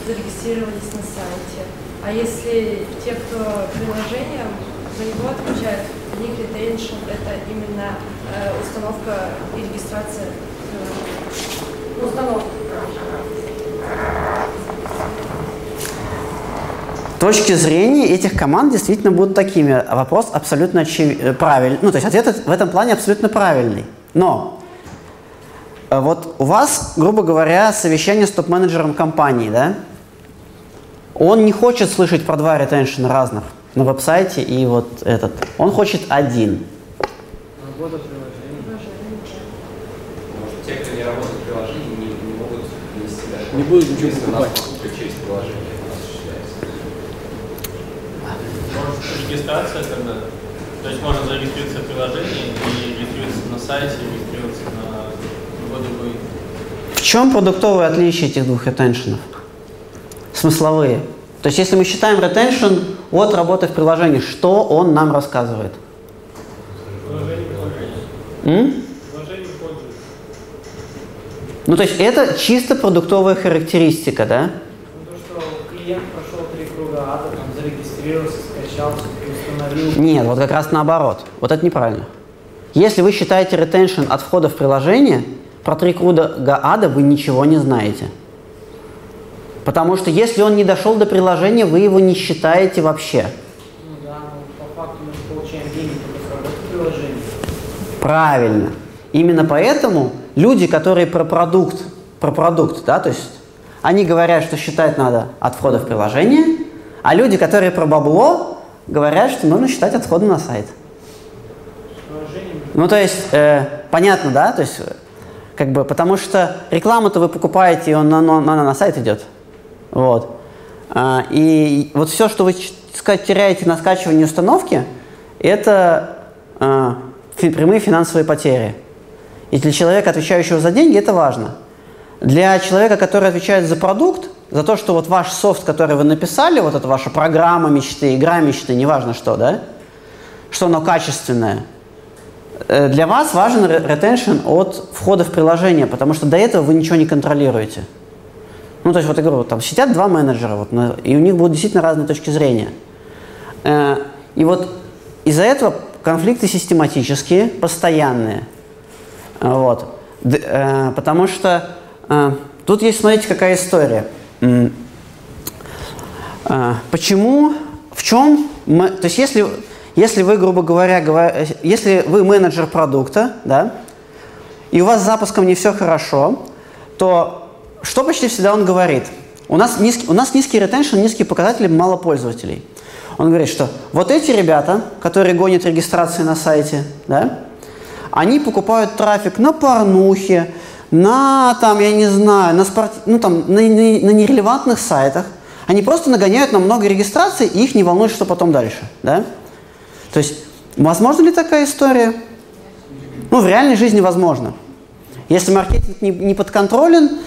Speaker 6: зарегистрировались на сайте. А если те, кто приложение за него отвечает, для них это именно э, установка и регистрация приложения. Установка.
Speaker 1: Точки зрения этих команд действительно будут такими. А Вопрос абсолютно очевидный, правильный. Ну, то есть ответ в этом плане абсолютно правильный. Но э, вот у вас, грубо говоря, совещание с топ-менеджером компании, да? Он не хочет слышать про два ретеншена разных на веб-сайте и вот этот. Он хочет один.
Speaker 4: Работа приложения.
Speaker 7: Может, те, кто не работает в приложении, не, не могут внести даже...
Speaker 4: Не будут ничего покупать.
Speaker 7: покупка через приложение осуществляется.
Speaker 2: Может, регистрация тогда? То есть можно зарегистрироваться в приложении и регистрироваться на сайте, и регистрироваться на любой другой.
Speaker 1: В чем продуктовые отличия этих двух ретеншенов? Смысловые. То есть если мы считаем ретеншн от работы в приложении, что он нам рассказывает? М? Ну, то есть это чисто продуктовая характеристика, да?
Speaker 8: Ну, то, что клиент прошел три круга ада, там зарегистрировался, скачался, установил.
Speaker 1: Нет, вот как раз наоборот. Вот это неправильно. Если вы считаете ретеншн от входа в приложение, про три круга ада вы ничего не знаете. Потому что если он не дошел до приложения, вы его не считаете вообще.
Speaker 8: Ну да, но по факту мы же получаем деньги только с приложения.
Speaker 1: Правильно. Именно поэтому люди, которые про продукт, про продукт, да, то есть они говорят, что считать надо от входа в приложение, а люди, которые про бабло, говорят, что нужно считать от входа на сайт. Ну, то есть, э, понятно, да? То есть, как бы, потому что рекламу-то вы покупаете, и он на, на, на, на сайт идет. Вот. А, и вот все, что вы, теряете на скачивании установки, это а, прямые финансовые потери. И для человека, отвечающего за деньги, это важно. Для человека, который отвечает за продукт, за то, что вот ваш софт, который вы написали, вот это ваша программа мечты, игра мечты, неважно что, да, что оно качественное, Э, для вас важен ре- ретеншн от входа в приложение, потому что до этого вы ничего не контролируете. Ну, то есть, вот я говорю, там сидят два менеджера, вот, и у них будут действительно разные точки зрения. Э, И вот из-за этого конфликты систематические, постоянные. Вот. Э, Потому что тут есть, смотрите, какая история. Э, Почему, в чем, мы, то есть если, если вы, грубо говоря, говоря, если вы менеджер продукта, да, и у вас с запуском не все хорошо, то что почти всегда он говорит? У нас низкий, у нас низкий ретеншн, низкие показатели, мало пользователей. Он говорит, что вот эти ребята, которые гонят регистрации на сайте, да, они покупают трафик на порнухе, на там, я не знаю, на спорт, ну там, на, на- на нерелевантных сайтах. Они просто нагоняют на много регистраций, и их не волнует, что потом дальше, да? То есть, возможно ли такая история? Ну, в реальной жизни возможно. Если маркетинг не, не подконтролен,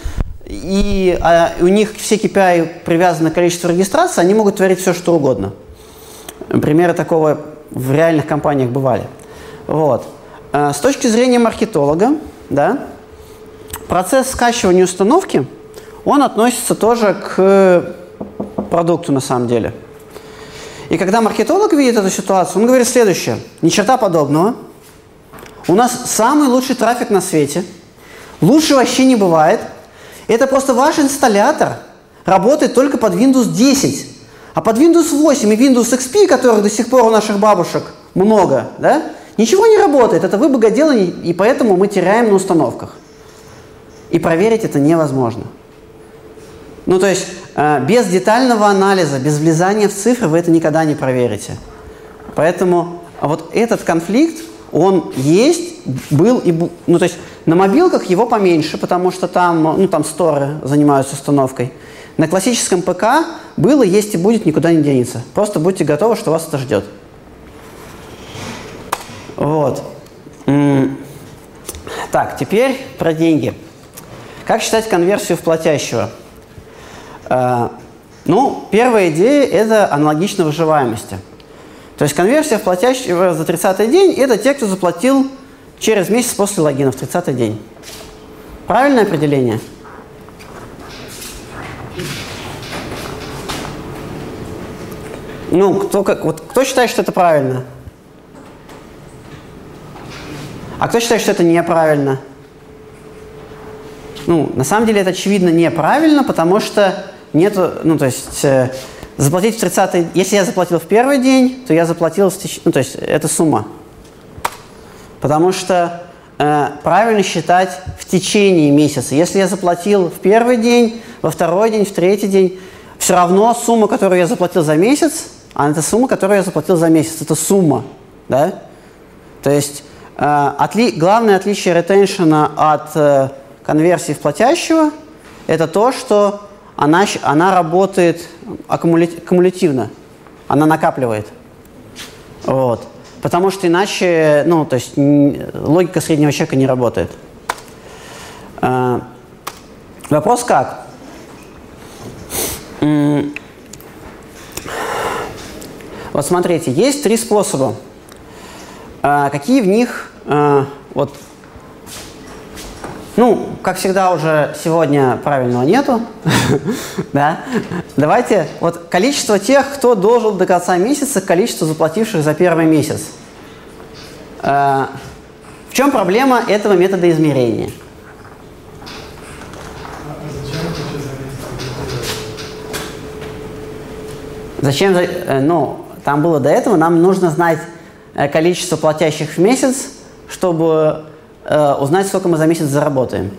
Speaker 1: и а, у них все KPI привязаны к количеству регистраций, они могут творить все, что угодно. Примеры такого в реальных компаниях бывали. Вот. Э, С точки зрения маркетолога, да, процесс скачивания установки, он относится тоже к продукту на самом деле. И когда маркетолог видит эту ситуацию, он говорит следующее. Ни черта подобного. У нас самый лучший трафик на свете. Лучше вообще не бывает. Это просто ваш инсталлятор работает только под Windows 10. А под Windows 8 и Windows XP, которых до сих пор у наших бабушек много, да, ничего не работает. Это выбогодело, и поэтому мы теряем на установках. И проверить это невозможно. Ну, то есть, э, без детального анализа, без влезания в цифры вы это никогда не проверите. Поэтому вот этот конфликт, он есть, был и Ну, то есть, на мобилках его поменьше, потому что там, ну, там сторы занимаются установкой. На классическом ПК было, есть и будет, никуда не денется. Просто будьте готовы, что вас это ждет. Вот. Так, теперь про деньги. Как считать конверсию в платящего? Э, Ну, первая идея – это аналогично выживаемости. То есть конверсия в платящего за 30 день – это те, кто заплатил через месяц после логина в 30 день. Правильное определение? Ну, кто, как, вот, кто считает, что это правильно? А кто считает, что это неправильно? Ну, на самом деле это очевидно неправильно, потому что нету, ну, то есть э, заплатить в 30 если я заплатил в первый день, то я заплатил, в теч- ну, то есть это сумма. Потому что э, правильно считать в течение месяца. Если я заплатил в первый день, во второй день, в третий день, все равно сумма, которую я заплатил за месяц, а это сумма, которую я заплатил за месяц. Это сумма, да? То есть э, отли- главное отличие ретеншена от э, конверсии в платящего – это то, что она, она работает аккумуля- кумулятивно, она накапливает. Вот. Потому что иначе, ну, то есть логика среднего чека не работает. Э, вопрос как? Вот смотрите, есть три способа. Э, какие в них, э, вот, ну, как всегда уже сегодня правильного нету, да? Давайте, вот количество тех, кто должен до конца месяца, количество заплативших за первый месяц. Э, В чем проблема этого метода измерения?
Speaker 3: Зачем
Speaker 1: э, Ну, там было до этого, нам нужно знать э, количество платящих в месяц, чтобы э, узнать, сколько мы за месяц заработаем.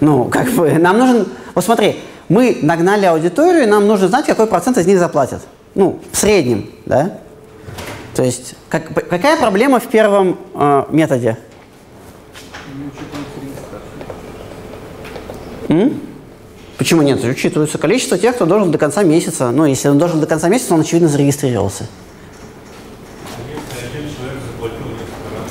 Speaker 1: Ну, как бы, нам нужен... Вот смотри, мы нагнали аудиторию, нам нужно знать, какой процент из них заплатят. Ну, в среднем, да? То есть, как- какая проблема в первом э, методе? М? Почему нет? Учитывается количество тех, кто должен до конца месяца. Ну, если он должен до конца месяца, он, очевидно, зарегистрировался.
Speaker 2: Если один человек заплатил несколько раз,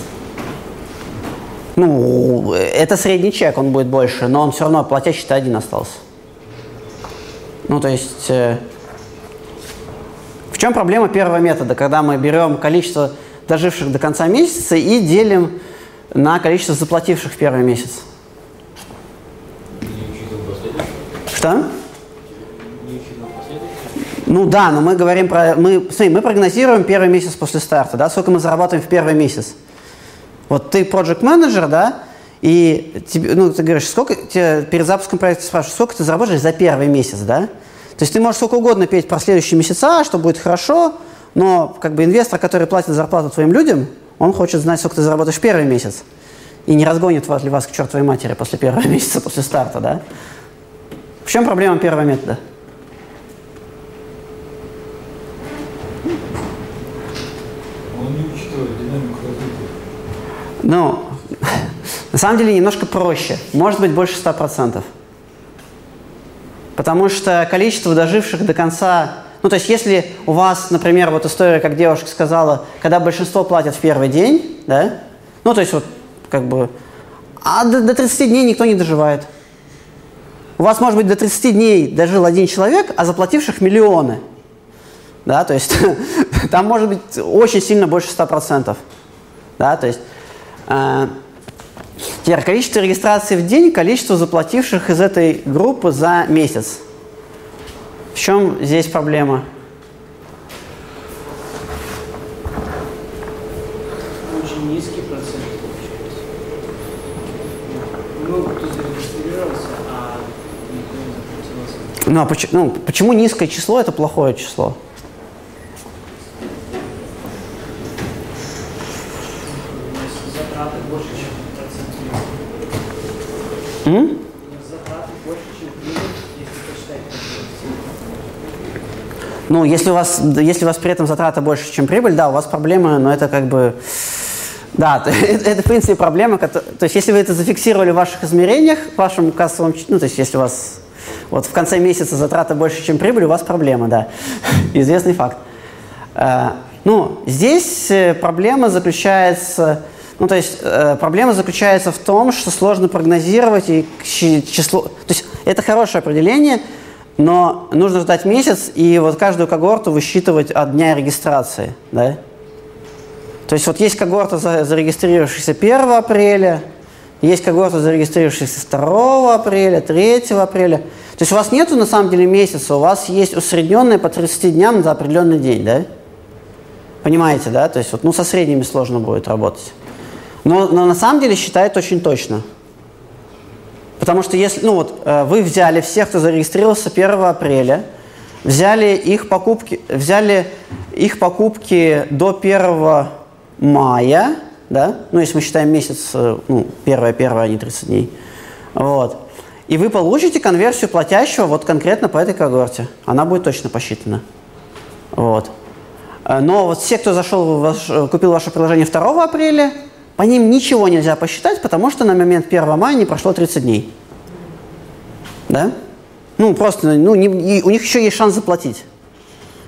Speaker 1: Ну, это средний чек, он будет больше, но он все равно платящий-то один остался. Ну, то есть, э, в чем проблема первого метода, когда мы берем количество доживших до конца месяца и делим на количество заплативших в первый месяц? Что? Ну да, но мы говорим про... Мы, смотри, мы прогнозируем первый месяц после старта, да, сколько мы зарабатываем в первый месяц. Вот ты project менеджер, да, и тебе, ну, ты говоришь, сколько тебе перед запуском проекта спрашивают, сколько ты заработаешь за первый месяц, да? То есть ты можешь сколько угодно петь про следующие месяца, что будет хорошо, но как бы инвестор, который платит зарплату твоим людям, он хочет знать, сколько ты заработаешь первый месяц. И не разгонит вас ли вас к чертовой матери после первого месяца, после старта, да? В чем проблема первого метода?
Speaker 9: Он не учитывает динамику развития.
Speaker 1: Ну, на самом деле немножко проще. Может быть больше 100%. Потому что количество доживших до конца... Ну, то есть если у вас, например, вот история, как девушка сказала, когда большинство платят в первый день, да? Ну, то есть вот как бы... А до, до 30 дней никто не доживает. У вас, может быть, до 30 дней дожил один человек, а заплативших миллионы. Да, то есть там может быть очень сильно больше 100%. Да, то есть теперь количество регистраций в день, количество заплативших из этой группы за месяц. В чем здесь проблема?
Speaker 8: Очень низкий процент получается. Много кто зарегистрировался, а никто не заплатился.
Speaker 1: Ну, а поч- ну, почему низкое число это плохое число?
Speaker 8: У нас затраты больше, чем процент прибыли.
Speaker 1: М?
Speaker 8: У нас затраты больше, чем прибыль, если посчитать процент.
Speaker 1: Ну, если у вас, если у вас при этом затрата больше, чем прибыль, да, у вас проблемы, но это как бы... Да, это, это, в принципе проблема, то есть если вы это зафиксировали в ваших измерениях, в вашем кассовом, ну, то есть если у вас вот в конце месяца затрата больше, чем прибыль, у вас проблема, да, известный факт. Э, Ну, здесь э, проблема заключается, ну, то есть э, проблема заключается в том, что сложно прогнозировать и число, то есть это хорошее определение, но нужно ждать месяц и вот каждую когорту высчитывать от дня регистрации, да? То есть вот есть когорта, зарегистрировавшаяся 1 апреля, есть когорта, зарегистрировавшаяся 2 апреля, 3 апреля. То есть у вас нету на самом деле месяца, у вас есть усредненное по 30 дням за определенный день, да? Понимаете, да? То есть вот, ну, со средними сложно будет работать. Но, но на самом деле считает очень точно. Потому что если, ну вот, э, вы взяли всех, кто зарегистрировался 1 апреля, взяли их покупки, взяли их покупки до 1 мая, да, ну, если мы считаем месяц, э, ну, первое, первое, а не 30 дней, вот, и вы получите конверсию платящего вот конкретно по этой когорте. Она будет точно посчитана. Вот. Э, но вот все, кто зашел, ваш, купил ваше приложение 2 апреля, по ним ничего нельзя посчитать, потому что на момент 1 мая не прошло 30 дней. Да? Ну, просто, ну, не, у них еще есть шанс заплатить.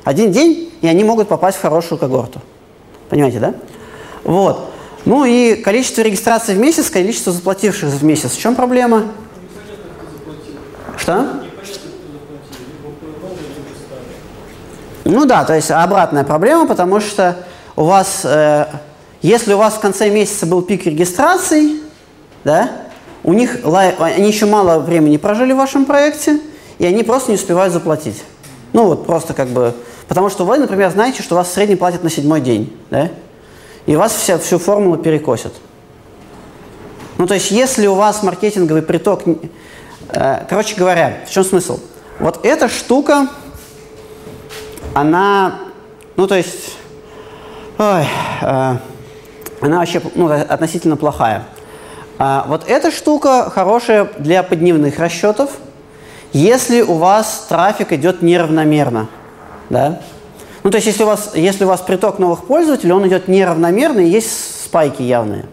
Speaker 1: Один день, и они могут попасть в хорошую когорту. Понимаете, да? Вот. Ну и количество регистраций в месяц, количество заплативших в месяц. В чем проблема? Что? Ну да, то есть обратная проблема, потому что у вас, э, если у вас в конце месяца был пик регистраций, да, у них они еще мало времени прожили в вашем проекте, и они просто не успевают заплатить. Ну вот просто как бы, потому что вы, например, знаете, что вас в среднем платят на седьмой день, да, и вас вся, всю формулу перекосят. Ну то есть если у вас маркетинговый приток, э, короче говоря, в чем смысл? Вот эта штука, она, ну то есть, ой, э, она вообще ну, относительно плохая. А вот эта штука хорошая для подневных расчетов, если у вас трафик идет неравномерно. Да? Ну, то есть, если у, вас, если у вас приток новых пользователей, он идет неравномерно, и есть спайки явные.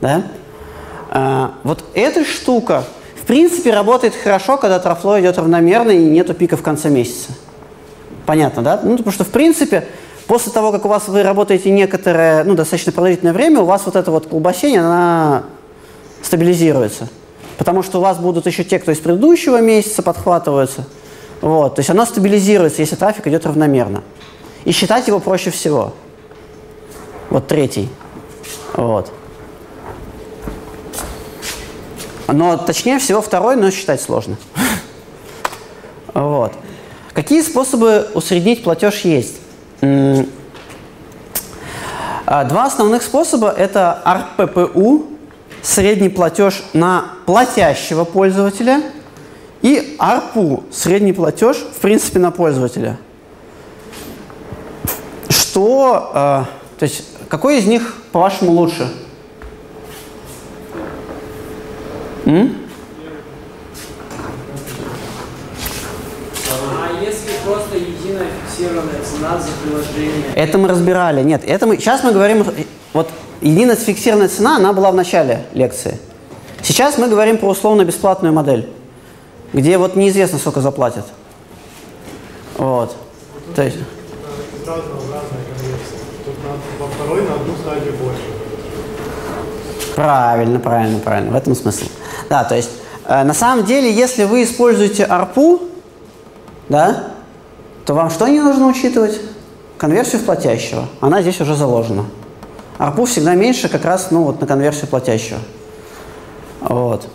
Speaker 1: Да? А, вот эта штука, в принципе, работает хорошо, когда трафло идет равномерно и нету пика в конце месяца. Понятно, да? Ну, потому что, в принципе, после того, как у вас вы работаете некоторое, ну, достаточно продолжительное время, у вас вот это вот колбасение, она стабилизируется. Потому что у вас будут еще те, кто из предыдущего месяца подхватываются. Вот. То есть оно стабилизируется, если трафик идет равномерно. И считать его проще всего. Вот третий. Вот. Но точнее всего второй, но считать сложно. Вот. Какие способы усреднить платеж есть? А, два основных способа – это RPPU, средний платеж на платящего пользователя, и ARPU, средний платеж, в принципе, на пользователя. Что, э, то есть, какой из них, по-вашему, лучше? М?
Speaker 8: просто единая фиксированная цена за приложение.
Speaker 1: Это мы разбирали. Нет, это мы, сейчас мы говорим, вот единая фиксированная цена, она была в начале лекции. Сейчас мы говорим про условно-бесплатную модель, где вот неизвестно, сколько заплатят. Вот. То есть...
Speaker 3: во второй на одну стадию больше.
Speaker 1: Правильно, правильно, правильно. В этом смысл. Да, то есть э, на самом деле, если вы используете арпу, да, то вам что не нужно учитывать? Конверсию в платящего. Она здесь уже заложена. ARPU всегда меньше как раз ну, вот, на конверсию платящего. Вот.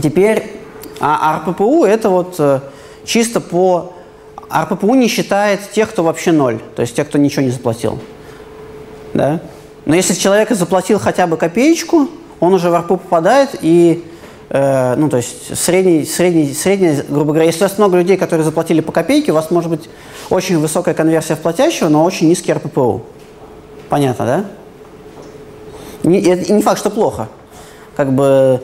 Speaker 1: Теперь, а RPPU это вот э, чисто по... RPPU не считает тех, кто вообще ноль, то есть тех, кто ничего не заплатил. Да? Но если человек заплатил хотя бы копеечку, он уже в ARPU попадает, и Э, ну, то есть средний, средний, средний, грубо говоря, если у вас много людей, которые заплатили по копейке, у вас может быть очень высокая конверсия в платящего, но очень низкий РППУ. Понятно, да? Не, это не факт, что плохо. Как бы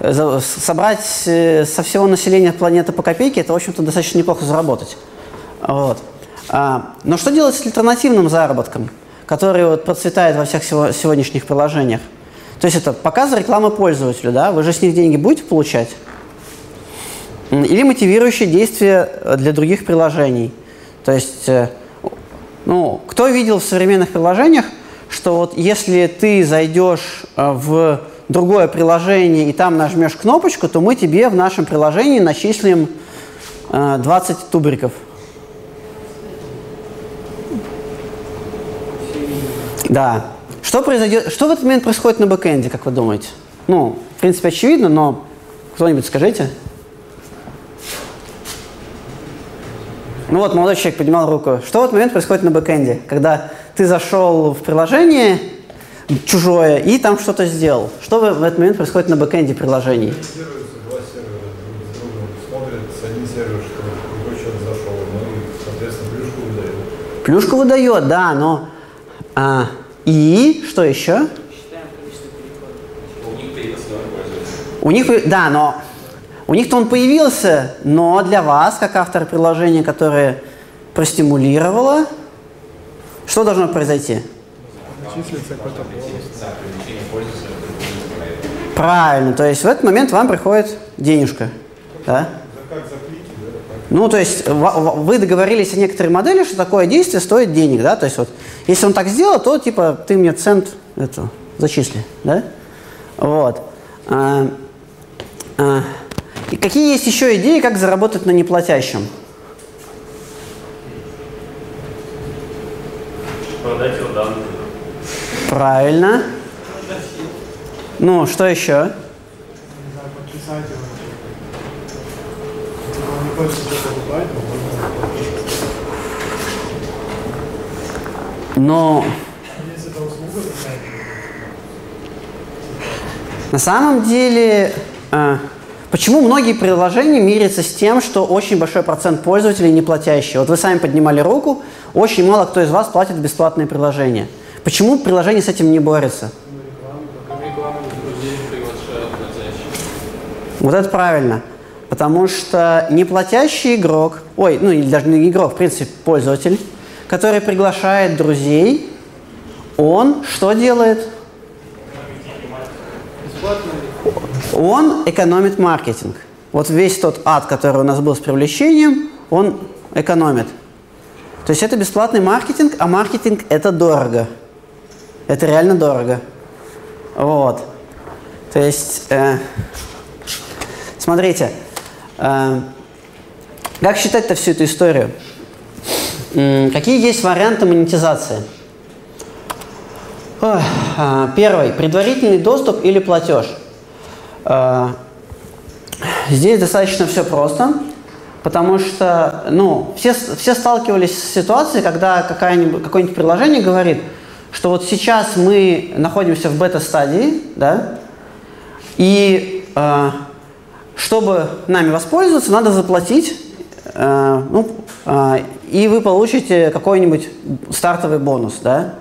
Speaker 1: э, собрать э, со всего населения планеты по копейке, это, в общем-то, достаточно неплохо заработать. Вот. А, но что делать с альтернативным заработком, который вот процветает во всех сегодняшних приложениях? То есть это показ рекламы пользователю, да? Вы же с них деньги будете получать? Или мотивирующие действия для других приложений. То есть э, Ну, кто видел в современных приложениях, что вот если ты зайдешь э, в другое приложение и там нажмешь кнопочку, то мы тебе в нашем приложении начислим э, 20 тубриков. Да. Что произойдет? Что в этот момент происходит на бэкэнде, как вы думаете? Ну, в принципе, очевидно, но кто-нибудь скажите. Ну вот, молодой человек поднимал руку. Что в этот момент происходит на бэкэнде? Когда ты зашел в приложение чужое и там что-то сделал. Что в этот момент происходит на бэкэнде приложений?
Speaker 9: Ну. Плюшку выдает,
Speaker 1: да, но... а, и что еще?
Speaker 7: У них
Speaker 1: да, но у них-то он появился, но для вас, как автора приложения, которое простимулировало, что должно произойти? Правильно, то есть в этот момент вам приходит денежка, да?
Speaker 9: За как за клики, да? так.
Speaker 1: Ну, то есть вы договорились о некоторой модели, что такое действие стоит денег, да? То есть вот, если он так сделал, то типа ты мне цент это, зачисли, да? Вот. А, а, и какие есть еще идеи, как заработать на неплатящем?
Speaker 2: Продать его данные.
Speaker 1: Правильно. Ну, что еще?
Speaker 3: Не знаю, подписать его. Если он не хочет что-то покупать, то можно подписаться.
Speaker 1: Ну,
Speaker 3: Если это услуга какая-то,
Speaker 1: на самом деле, а, почему многие приложения мирятся с тем, что очень большой процент пользователей не платящие? Вот вы сами поднимали руку, очень мало кто из вас платит бесплатные приложения. Почему приложение с этим не борется?
Speaker 2: Платящих.
Speaker 1: Вот это правильно. Потому что неплатящий игрок, ой, ну или даже не игрок, в принципе, пользователь, который приглашает друзей, он что делает? Он экономит маркетинг. Вот весь тот ад, который у нас был с привлечением, он экономит. То есть это бесплатный маркетинг, а маркетинг это дорого. Это реально дорого. Вот. То есть, э, смотрите, как считать-то всю эту историю? Какие есть варианты монетизации? А, Первый. Предварительный доступ или платеж. Э, Здесь достаточно все просто, потому что ну, все, все сталкивались с ситуацией, когда какое-нибудь приложение говорит, что вот сейчас мы находимся в бета-стадии, да, и э, чтобы нами воспользоваться, надо заплатить, э, ну, э, и вы получите какой-нибудь стартовый бонус, да.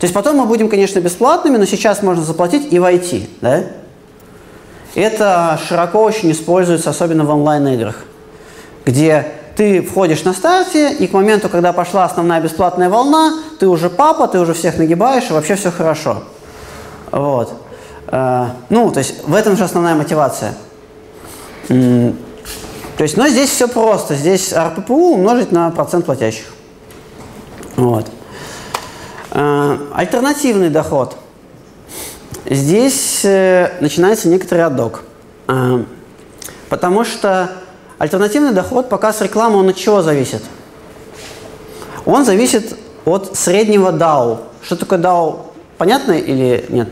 Speaker 1: То есть потом мы будем, конечно, бесплатными, но сейчас можно заплатить и войти, да. Это широко очень используется, особенно в онлайн-играх, где ты входишь на старте, и к моменту, когда пошла основная бесплатная волна, ты уже папа, ты уже всех нагибаешь, и вообще все хорошо. Вот. Э, Ну, то есть в этом же основная мотивация. То есть, но здесь все просто. Здесь РППУ умножить на процент платящих. Вот. Э, Альтернативный доход. Здесь э, начинается некоторый адок. Э, Потому что альтернативный доход, показ рекламы, он от чего зависит? Он зависит от среднего DAO. Что такое DAO? Понятно или нет?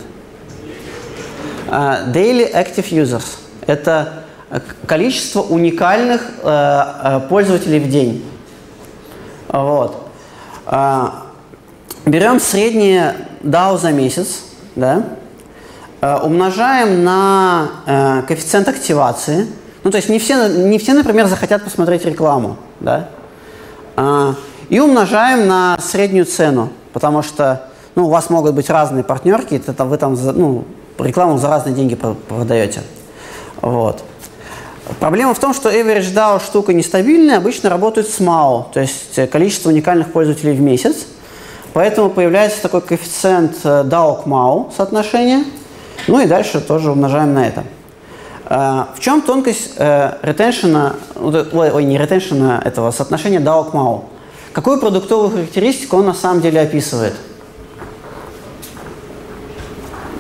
Speaker 1: Э, Daily Active Users. Это количество уникальных э, э, пользователей в день. Вот. Э, Берем среднее DAO за месяц, да, э, умножаем на э, коэффициент активации. Ну, то есть не все, не все, например, захотят посмотреть рекламу, да, и умножаем на среднюю цену, потому что ну, у вас могут быть разные партнерки, это, вы там ну, рекламу за разные деньги про- продаете. Вот. Проблема в том, что Average DAO штука нестабильная, обычно работает с MAO, то есть э, количество уникальных пользователей в месяц. Поэтому появляется такой коэффициент э, DAO к MAO соотношение. Ну и дальше тоже умножаем на это. Э, В чем тонкость ретеншена, ой, не ретеншена этого соотношения DAO к MAO? какую продуктовую характеристику он на самом деле описывает?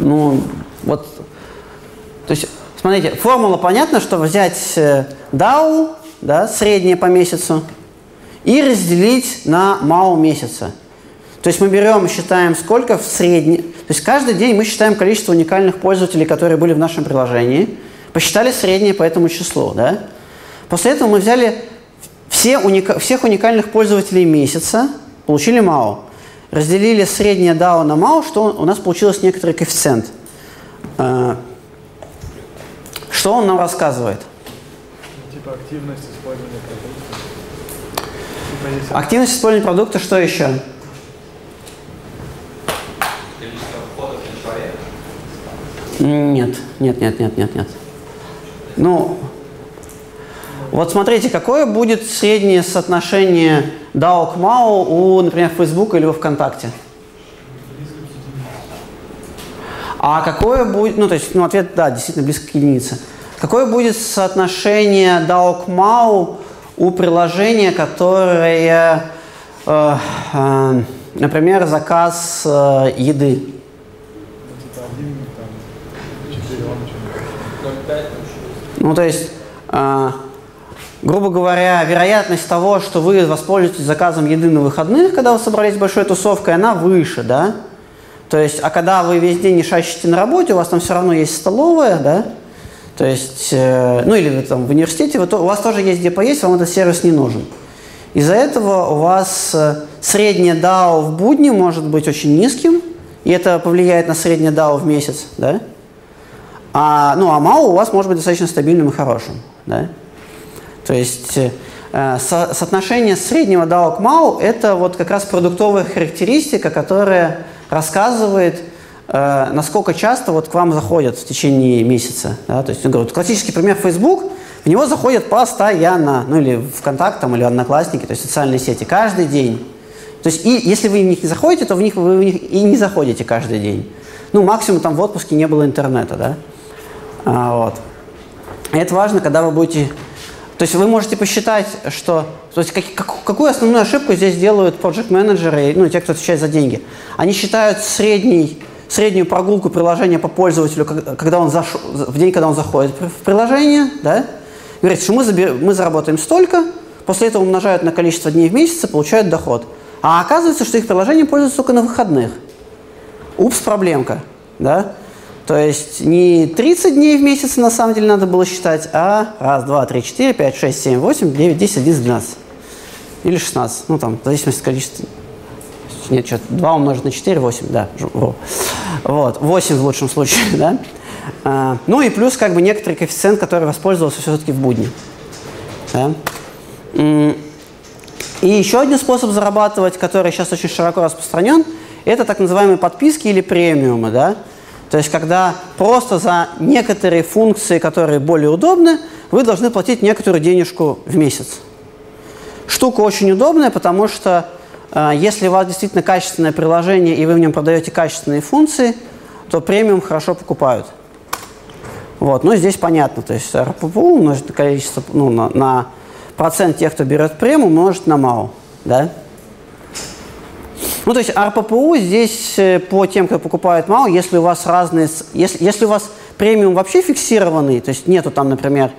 Speaker 1: Ну, вот, то есть, смотрите, формула понятна, что взять э, DAO, да, среднее по месяцу, и разделить на MAU месяца. То есть мы берем считаем, сколько в среднем, то есть каждый день мы считаем количество уникальных пользователей, которые были в нашем приложении, посчитали среднее по этому числу, да? После этого мы взяли все уника всех уникальных пользователей месяца, получили MAU. Разделили среднее DAO на MAU, что у нас получилось некоторый коэффициент. Что он нам рассказывает?
Speaker 3: Типа активность использования продукта. Типа если
Speaker 1: Активность использования продукта, что еще? Нет, нет, нет, нет, нет, нет. Ну, вот смотрите, какое будет среднее соотношение DAO к MAO у, например, Facebook или во ВКонтакте? А какое будет, ну, то есть, ну, ответ, да, действительно близко к единице. Какое будет соотношение DAO к MAO у приложения, которое, э, э, например, заказ э, еды?
Speaker 3: один, там, четыре, он что-нибудь.
Speaker 4: 0,5 там еще
Speaker 1: Ну, то есть, э, грубо говоря, вероятность того, что вы воспользуетесь заказом еды на выходных, когда вы собрались большой тусовкой, она выше, да? То есть, а когда вы весь день не шащите на работе, у вас там все равно есть столовая, да? То есть, э, ну или вы там в университете, вы у вас тоже есть где поесть, вам этот сервис не нужен. Из-за этого у вас э, среднее DAO в будни может быть очень низким, и это повлияет на среднее DAO в месяц, да? А, ну, а МАУ у вас может быть достаточно стабильным и хорошим. Да? То есть э, со- соотношение среднего DAO к МАУ – это вот как раз продуктовая характеристика, которая рассказывает, э, насколько часто вот к вам заходят в течение месяца. Да? То есть, ну, говорю, классический пример Facebook, в него заходят постоянно, ну или ВКонтакт там, или Одноклассники, то есть социальные сети, каждый день. То есть и если вы в них не заходите, то в них вы в них и не заходите каждый день. Ну, максимум там в отпуске не было интернета, да? А, вот. И это важно, когда вы будете... То есть вы можете посчитать, что... То есть как- как- какую основную ошибку здесь делают project менеджеры ну, те, кто отвечает за деньги? Они считают средний, среднюю прогулку приложения по пользователю, когда он зашел, в день, когда он заходит в приложение, да? Говорят, что мы, забер- мы заработаем столько, после этого умножают на количество дней в месяц и получают доход. А оказывается, что их приложение пользуется только на выходных. Упс, проблемка, да? То есть не 30 дней в месяц на самом деле надо было считать, а раз, два, три, четыре, пять, шесть, семь, восемь, девять, десять, одиннадцать, двенадцать. Или 16, ну там, в зависимости от количества. Нет, что-то 2 умножить на 4, 8, да. Вот, 8 в лучшем случае, да. А, ну и плюс как бы некоторый коэффициент, который воспользовался все-таки в будни. Да? И еще один способ зарабатывать, который сейчас очень широко распространен, это так называемые подписки или премиумы. Да? То есть, когда просто за некоторые функции, которые более удобны, вы должны платить некоторую денежку в месяц. Штука очень удобная, потому что э, если у вас действительно качественное приложение и вы в нем продаете качественные функции, то премиум хорошо покупают. Вот, ну здесь понятно, то есть РППУ умножить количество, ну, на, на процент тех, кто берет премиум, умножить на МАУ, да? Ну, то есть РППУ здесь э, по тем, кто покупает МАУ, если у вас разные, если, если у вас премиум вообще фиксированный, то есть нету там, например,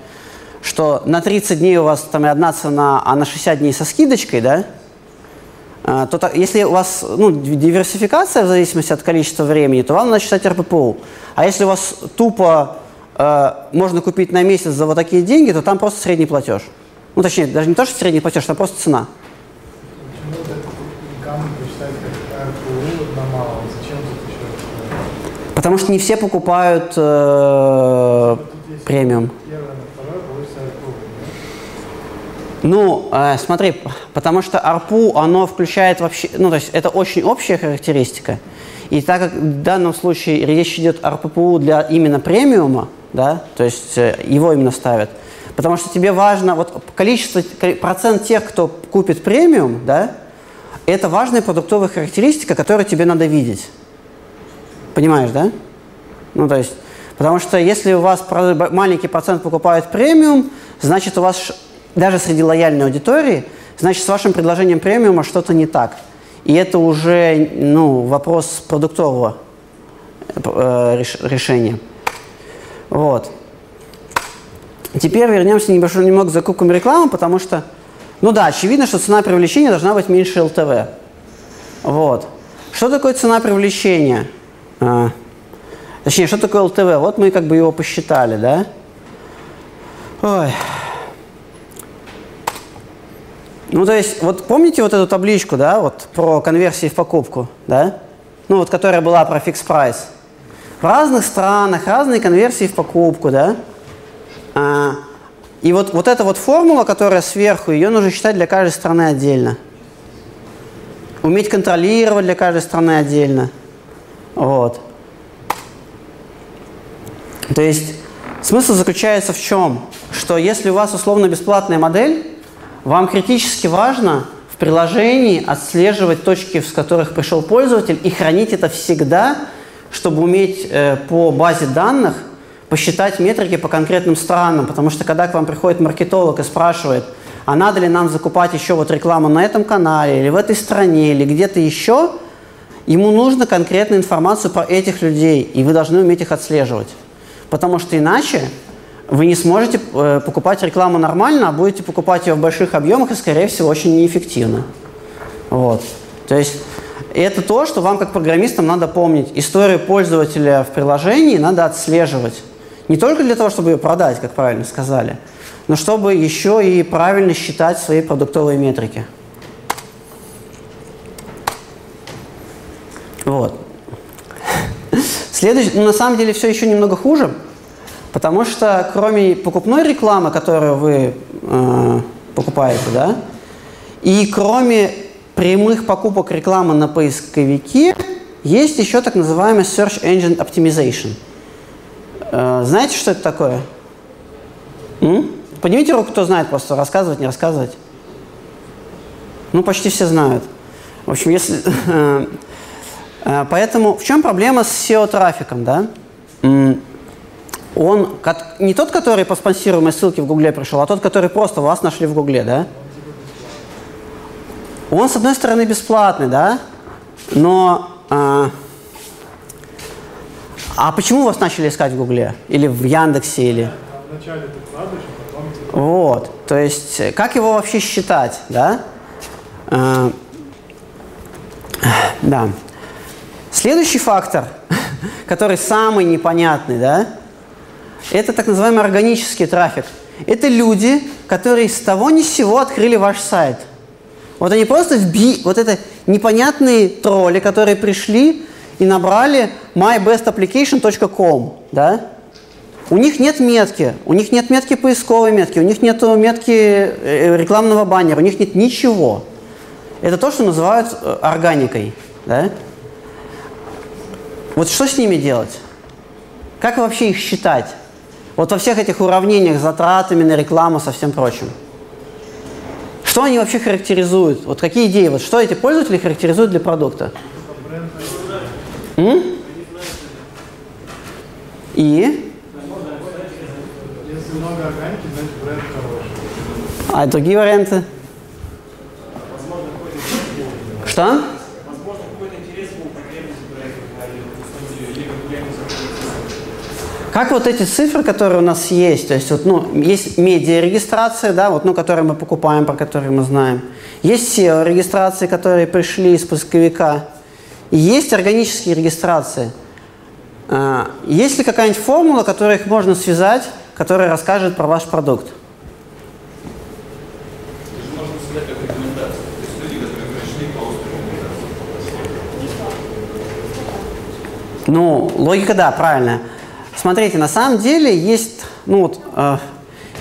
Speaker 1: что на 30 дней у вас там одна цена, а на 60 дней со скидочкой, да, а, то так- если у вас ну, ди- диверсификация в зависимости от количества времени, то вам надо считать РППУ. А если у вас тупо э, можно купить на месяц за вот такие деньги, то там просто средний платеж. Ну, точнее, даже не то, что средний платеж, там просто цена.
Speaker 3: Почему вот этот гамму посчитать как РПУ на мало? Зачем тут еще РПУ?
Speaker 1: Потому что не все покупают э, премиум. Ну, э, смотри, потому что ARPU, оно включает вообще, ну, то есть это очень общая характеристика. И так как в данном случае речь идет о RPPU для именно премиума, да, то есть э, его именно ставят, потому что тебе важно, вот количество, ко- процент тех, кто купит премиум, да, это важная продуктовая характеристика, которую тебе надо видеть. Понимаешь, да? Ну, то есть, потому что если у вас маленький процент покупает премиум, значит, у вас даже среди лояльной аудитории значит, с вашим предложением премиума что-то не так. И это уже ну, вопрос продуктового э, решения. Вот. Теперь вернемся небольшой, немного к закупкам рекламы, потому что, ну да, очевидно, что цена привлечения должна быть меньше ЛТВ. Вот. Что такое цена привлечения? А, точнее, что такое ЛТВ? Вот мы как бы его посчитали, да? Ой. Ну, то есть, вот помните вот эту табличку, да, вот про конверсии в покупку, да? Ну, вот которая была про фикс прайс. В разных странах разные конверсии в покупку, да? А, и вот, вот эта вот формула, которая сверху, ее нужно считать для каждой страны отдельно. Уметь контролировать для каждой страны отдельно. Вот. То есть смысл заключается в чем? Что если у вас условно бесплатная модель, вам критически важно в приложении отслеживать точки, с которых пришел пользователь, и хранить это всегда, чтобы уметь э, по базе данных посчитать метрики по конкретным странам. Потому что когда к вам приходит маркетолог и спрашивает, а надо ли нам закупать еще вот рекламу на этом канале, или в этой стране, или где-то еще, ему нужно конкретную информацию про этих людей, и вы должны уметь их отслеживать. Потому что иначе вы не сможете э, покупать рекламу нормально, а будете покупать ее в больших объемах и, скорее всего, очень неэффективно. Вот. То есть это то, что вам как программистам надо помнить. Историю пользователя в приложении надо отслеживать. Не только для того, чтобы ее продать, как правильно сказали, но чтобы еще и правильно считать свои продуктовые метрики. Вот. Следующий, ну, на самом деле все еще немного хуже, потому что кроме покупной рекламы, которую вы э, покупаете, да, и кроме прямых покупок рекламы на поисковике, есть еще так называемый Search Engine Optimization. Э, знаете, что это такое? М? Поднимите руку, кто знает, просто рассказывать, не рассказывать. Ну, почти все знают. В общем, если... Э, поэтому в чем проблема с SEO-трафиком, да? Он не тот, который по спонсируемой ссылке в Гугле пришел, а тот, который просто вас нашли в Гугле, да? Он, с одной стороны, бесплатный, да? Но... А, а почему вас начали искать в Гугле? Или в Яндексе? Или... А. Вот. То есть, как его вообще считать, да? А, да. Следующий фактор, который самый непонятный, да, это так называемый органический трафик. Это люди, которые с того ни с сего открыли ваш сайт. Вот они просто вби... Вот это непонятные тролли, которые пришли и набрали mybestapplication.com, да? У них нет метки, у них нет метки поисковой метки, у них нет метки э, рекламного баннера, у них нет ничего. Это то, что называют э, органикой, да? Вот что с ними делать? Как вообще их считать? Вот во всех этих уравнениях затратами на рекламу, со всем прочим. Что они вообще характеризуют? Вот какие идеи? Вот что эти пользователи характеризуют для продукта? М? И? А другие варианты? Что? Как вот эти цифры, которые у нас есть, то есть вот, ну, есть медиа-регистрация, да, вот, ну, которые мы покупаем, про которые мы знаем. Есть SEO-регистрации, которые пришли из поисковика. И есть органические регистрации. А, есть ли какая-нибудь формула, которую их можно связать, которая расскажет про ваш продукт? Ну, логика, да, правильная. Смотрите, на самом деле есть, ну, вот, э,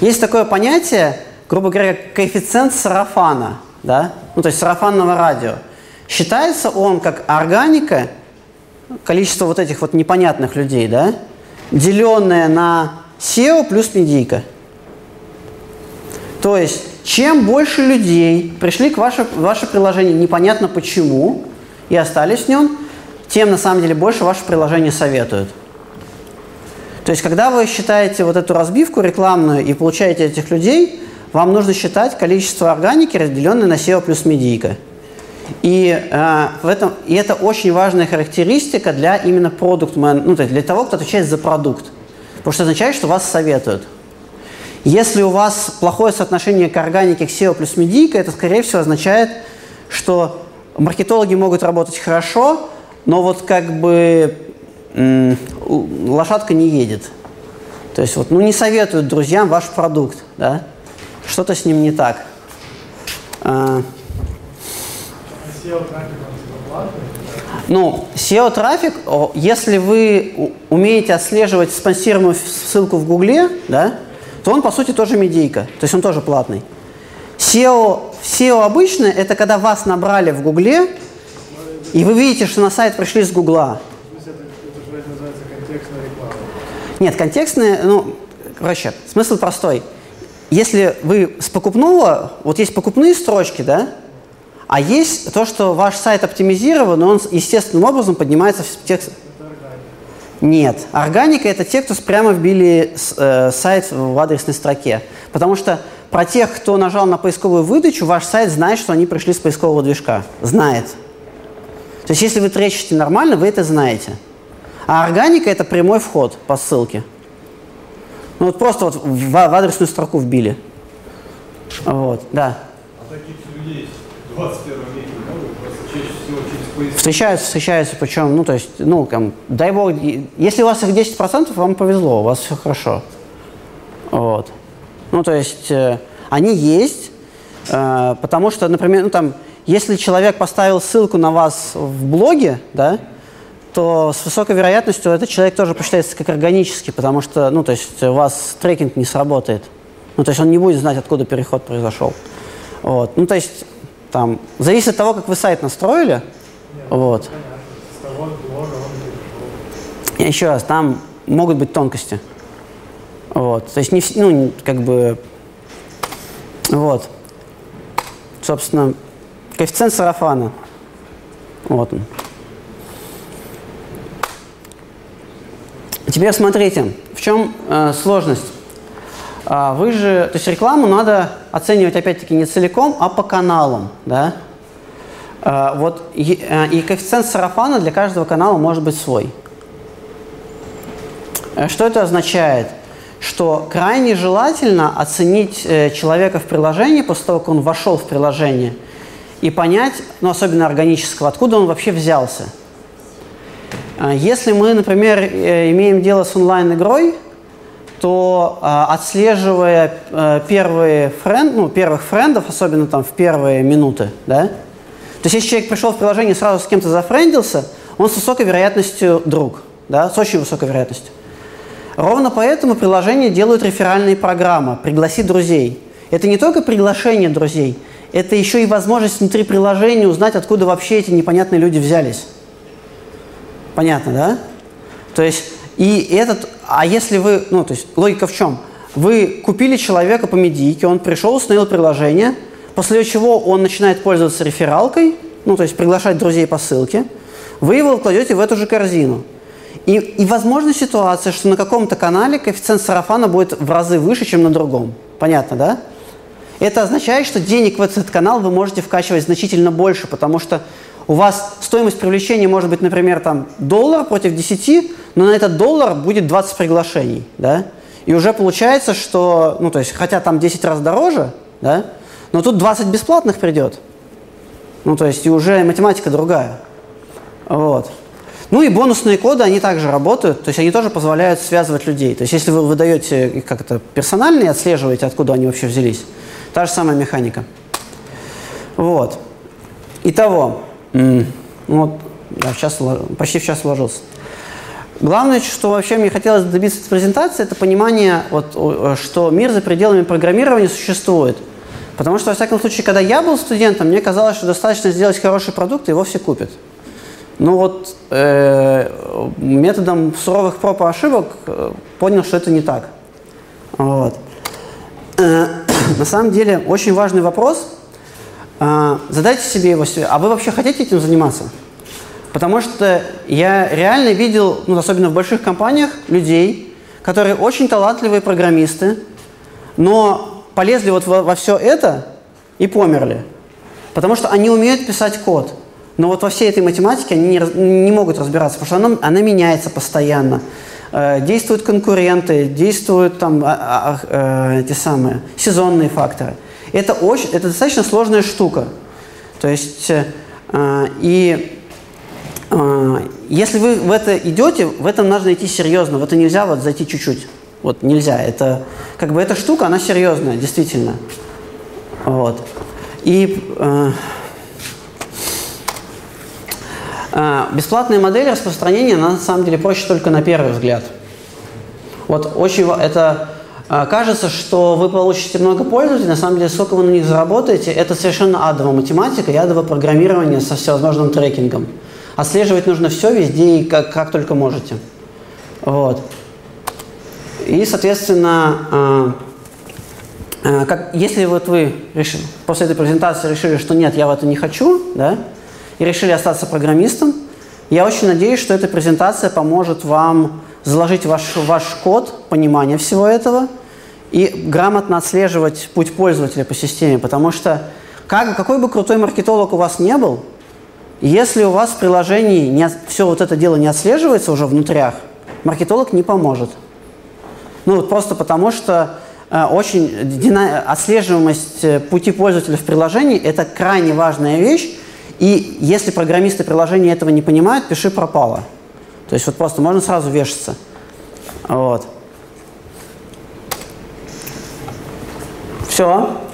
Speaker 1: есть такое понятие, грубо говоря, коэффициент сарафана, да? ну, то есть сарафанного радио. Считается он как органика, количество вот этих вот непонятных людей, да, деленное на SEO плюс медийка. То есть, чем больше людей пришли к ваше, ваше приложение непонятно почему и остались в нем, тем на самом деле больше ваше приложение советуют. То есть, когда вы считаете вот эту разбивку рекламную и получаете этих людей, вам нужно считать количество органики, разделенное на SEO плюс медийка. И, э, в этом, и это очень важная характеристика для именно продукт ну, то есть для того, кто отвечает за продукт. Потому что означает, что вас советуют. Если у вас плохое соотношение к органике к SEO плюс медийка, это, скорее всего, означает, что маркетологи могут работать хорошо, но вот как бы лошадка не едет. То есть вот, ну не советуют друзьям ваш продукт, да? Что-то с ним не так. А, ну, SEO-трафик, если вы умеете отслеживать спонсируемую ссылку в Гугле, да, то он, по сути, тоже медийка, то есть он тоже платный. SEO, SEO обычно – это когда вас набрали в Гугле, и вы видите, что на сайт пришли с Гугла. Нет, контекстные, ну, короче, смысл простой. Если вы с покупного, вот есть покупные строчки, да, а есть то, что ваш сайт оптимизирован, он естественным образом поднимается в текст. Нет. Органика – это те, кто прямо вбили э, сайт в адресной строке. Потому что про тех, кто нажал на поисковую выдачу, ваш сайт знает, что они пришли с поискового движка. Знает. То есть если вы тречите нормально, вы это знаете. А органика – это прямой вход по ссылке. Ну вот просто вот в, в адресную строку вбили. Вот, да.
Speaker 9: А таких людей в 21 веке много, просто чаще всего через поиск.
Speaker 1: Встречаются, встречаются, причем, ну, то есть, ну, там, дай бог, если у вас их 10%, вам повезло, у вас все хорошо. Вот. Ну, то есть, э, они есть, э, потому что, например, ну, там, если человек поставил ссылку на вас в блоге, да, то с высокой вероятностью этот человек тоже посчитается как органический, потому что, ну, то есть у вас трекинг не сработает. Ну, то есть он не будет знать, откуда переход произошел. Вот. Ну, то есть там зависит от того, как вы сайт настроили. Нет, вот. Я еще раз, там могут быть тонкости. Вот. То есть не, ну, как бы, вот. Собственно, коэффициент сарафана. Вот он. Теперь смотрите, в чем э, сложность. А, вы же, то есть рекламу надо оценивать опять-таки не целиком, а по каналам, да? А, вот и, э, и коэффициент сарафана для каждого канала может быть свой. Э, что это означает? Что крайне желательно оценить э, человека в приложении после того, как он вошел в приложение, и понять, ну особенно органического, откуда он вообще взялся. А, если мы, например, э, имеем дело с онлайн-игрой, то а, отслеживая э, первые френд, ну, первых френдов, особенно там в первые минуты, да, то есть если человек пришел в приложение и сразу с кем-то зафрендился, он с высокой вероятностью друг, да, с очень высокой вероятностью. Ровно поэтому приложения делают реферальные программы «Пригласи друзей». Это не только приглашение друзей, это еще и возможность внутри приложения узнать, откуда вообще эти непонятные люди взялись. Понятно, да? То есть, и этот, а если вы, ну, то есть, логика в чем? Вы купили человека по медийке, он пришел, установил приложение, после чего он начинает пользоваться рефералкой, ну, то есть приглашать друзей по ссылке, вы его кладете в эту же корзину. И, и возможна ситуация, что на каком-то канале коэффициент сарафана будет в разы выше, чем на другом. Понятно, да? Это означает, что денег в этот канал вы можете вкачивать значительно больше, потому что у вас стоимость привлечения может быть, например, там доллар против 10, но на этот доллар будет 20 приглашений, да? И уже получается, что, ну, то есть, хотя там 10 раз дороже, да, но тут 20 бесплатных придет. Ну, то есть, и уже математика другая. Вот. Ну и бонусные коды, они также работают, то есть они тоже позволяют связывать людей. То есть если вы выдаете как это персональные, отслеживаете, откуда они вообще взялись, та же самая механика. Вот. Итого, Mm. Вот, да, в почти в час. Главное, что вообще мне хотелось добиться этой презентации, это понимание, вот, что мир за пределами программирования существует. Потому что, во всяком случае, когда я был студентом, мне казалось, что достаточно сделать хороший продукт, и его все купят. Но вот э, методом суровых проб и ошибок э, понял, что это не так. Вот. Э, на самом деле, очень важный вопрос – задайте себе его. А вы вообще хотите этим заниматься? Потому что я реально видел, ну, особенно в больших компаниях, людей, которые очень талантливые программисты, но полезли вот во, во все это и померли. Потому что они умеют писать код. Но вот во всей этой математике они не, не могут разбираться, потому что она, она меняется постоянно. Э, действуют конкуренты, действуют там а, а, а, э, эти самые сезонные факторы. Это, очень, это достаточно сложная штука. То есть, э, э, и э, если вы в это идете, в этом нужно идти серьезно, в это нельзя вот зайти чуть-чуть. Вот нельзя. Это как бы эта штука, она серьезная, действительно. Вот. И э, э, бесплатная модель распространения, она на самом деле проще только на первый взгляд. Вот очень это кажется, что вы получите много пользователей, на самом деле сколько вы на них заработаете, это совершенно адовая математика и адовое программирование со всевозможным трекингом. Отслеживать нужно все везде и как, как только можете. Вот. И, соответственно, э, э, как, если вот вы решили, после этой презентации решили, что нет, я в это не хочу, да, и решили остаться программистом, я очень надеюсь, что эта презентация поможет вам заложить ваш, ваш код, понимание всего этого и грамотно отслеживать путь пользователя по системе, потому что как, какой бы крутой маркетолог у вас не был, если у вас в приложении не, все вот это дело не отслеживается уже внутрях, маркетолог не поможет. Ну вот просто потому, что э, очень дина- отслеживаемость э, пути пользователя в приложении – это крайне важная вещь. И если программисты приложения этого не понимают, пиши пропало. То есть вот просто можно сразу вешаться. Вот. Все.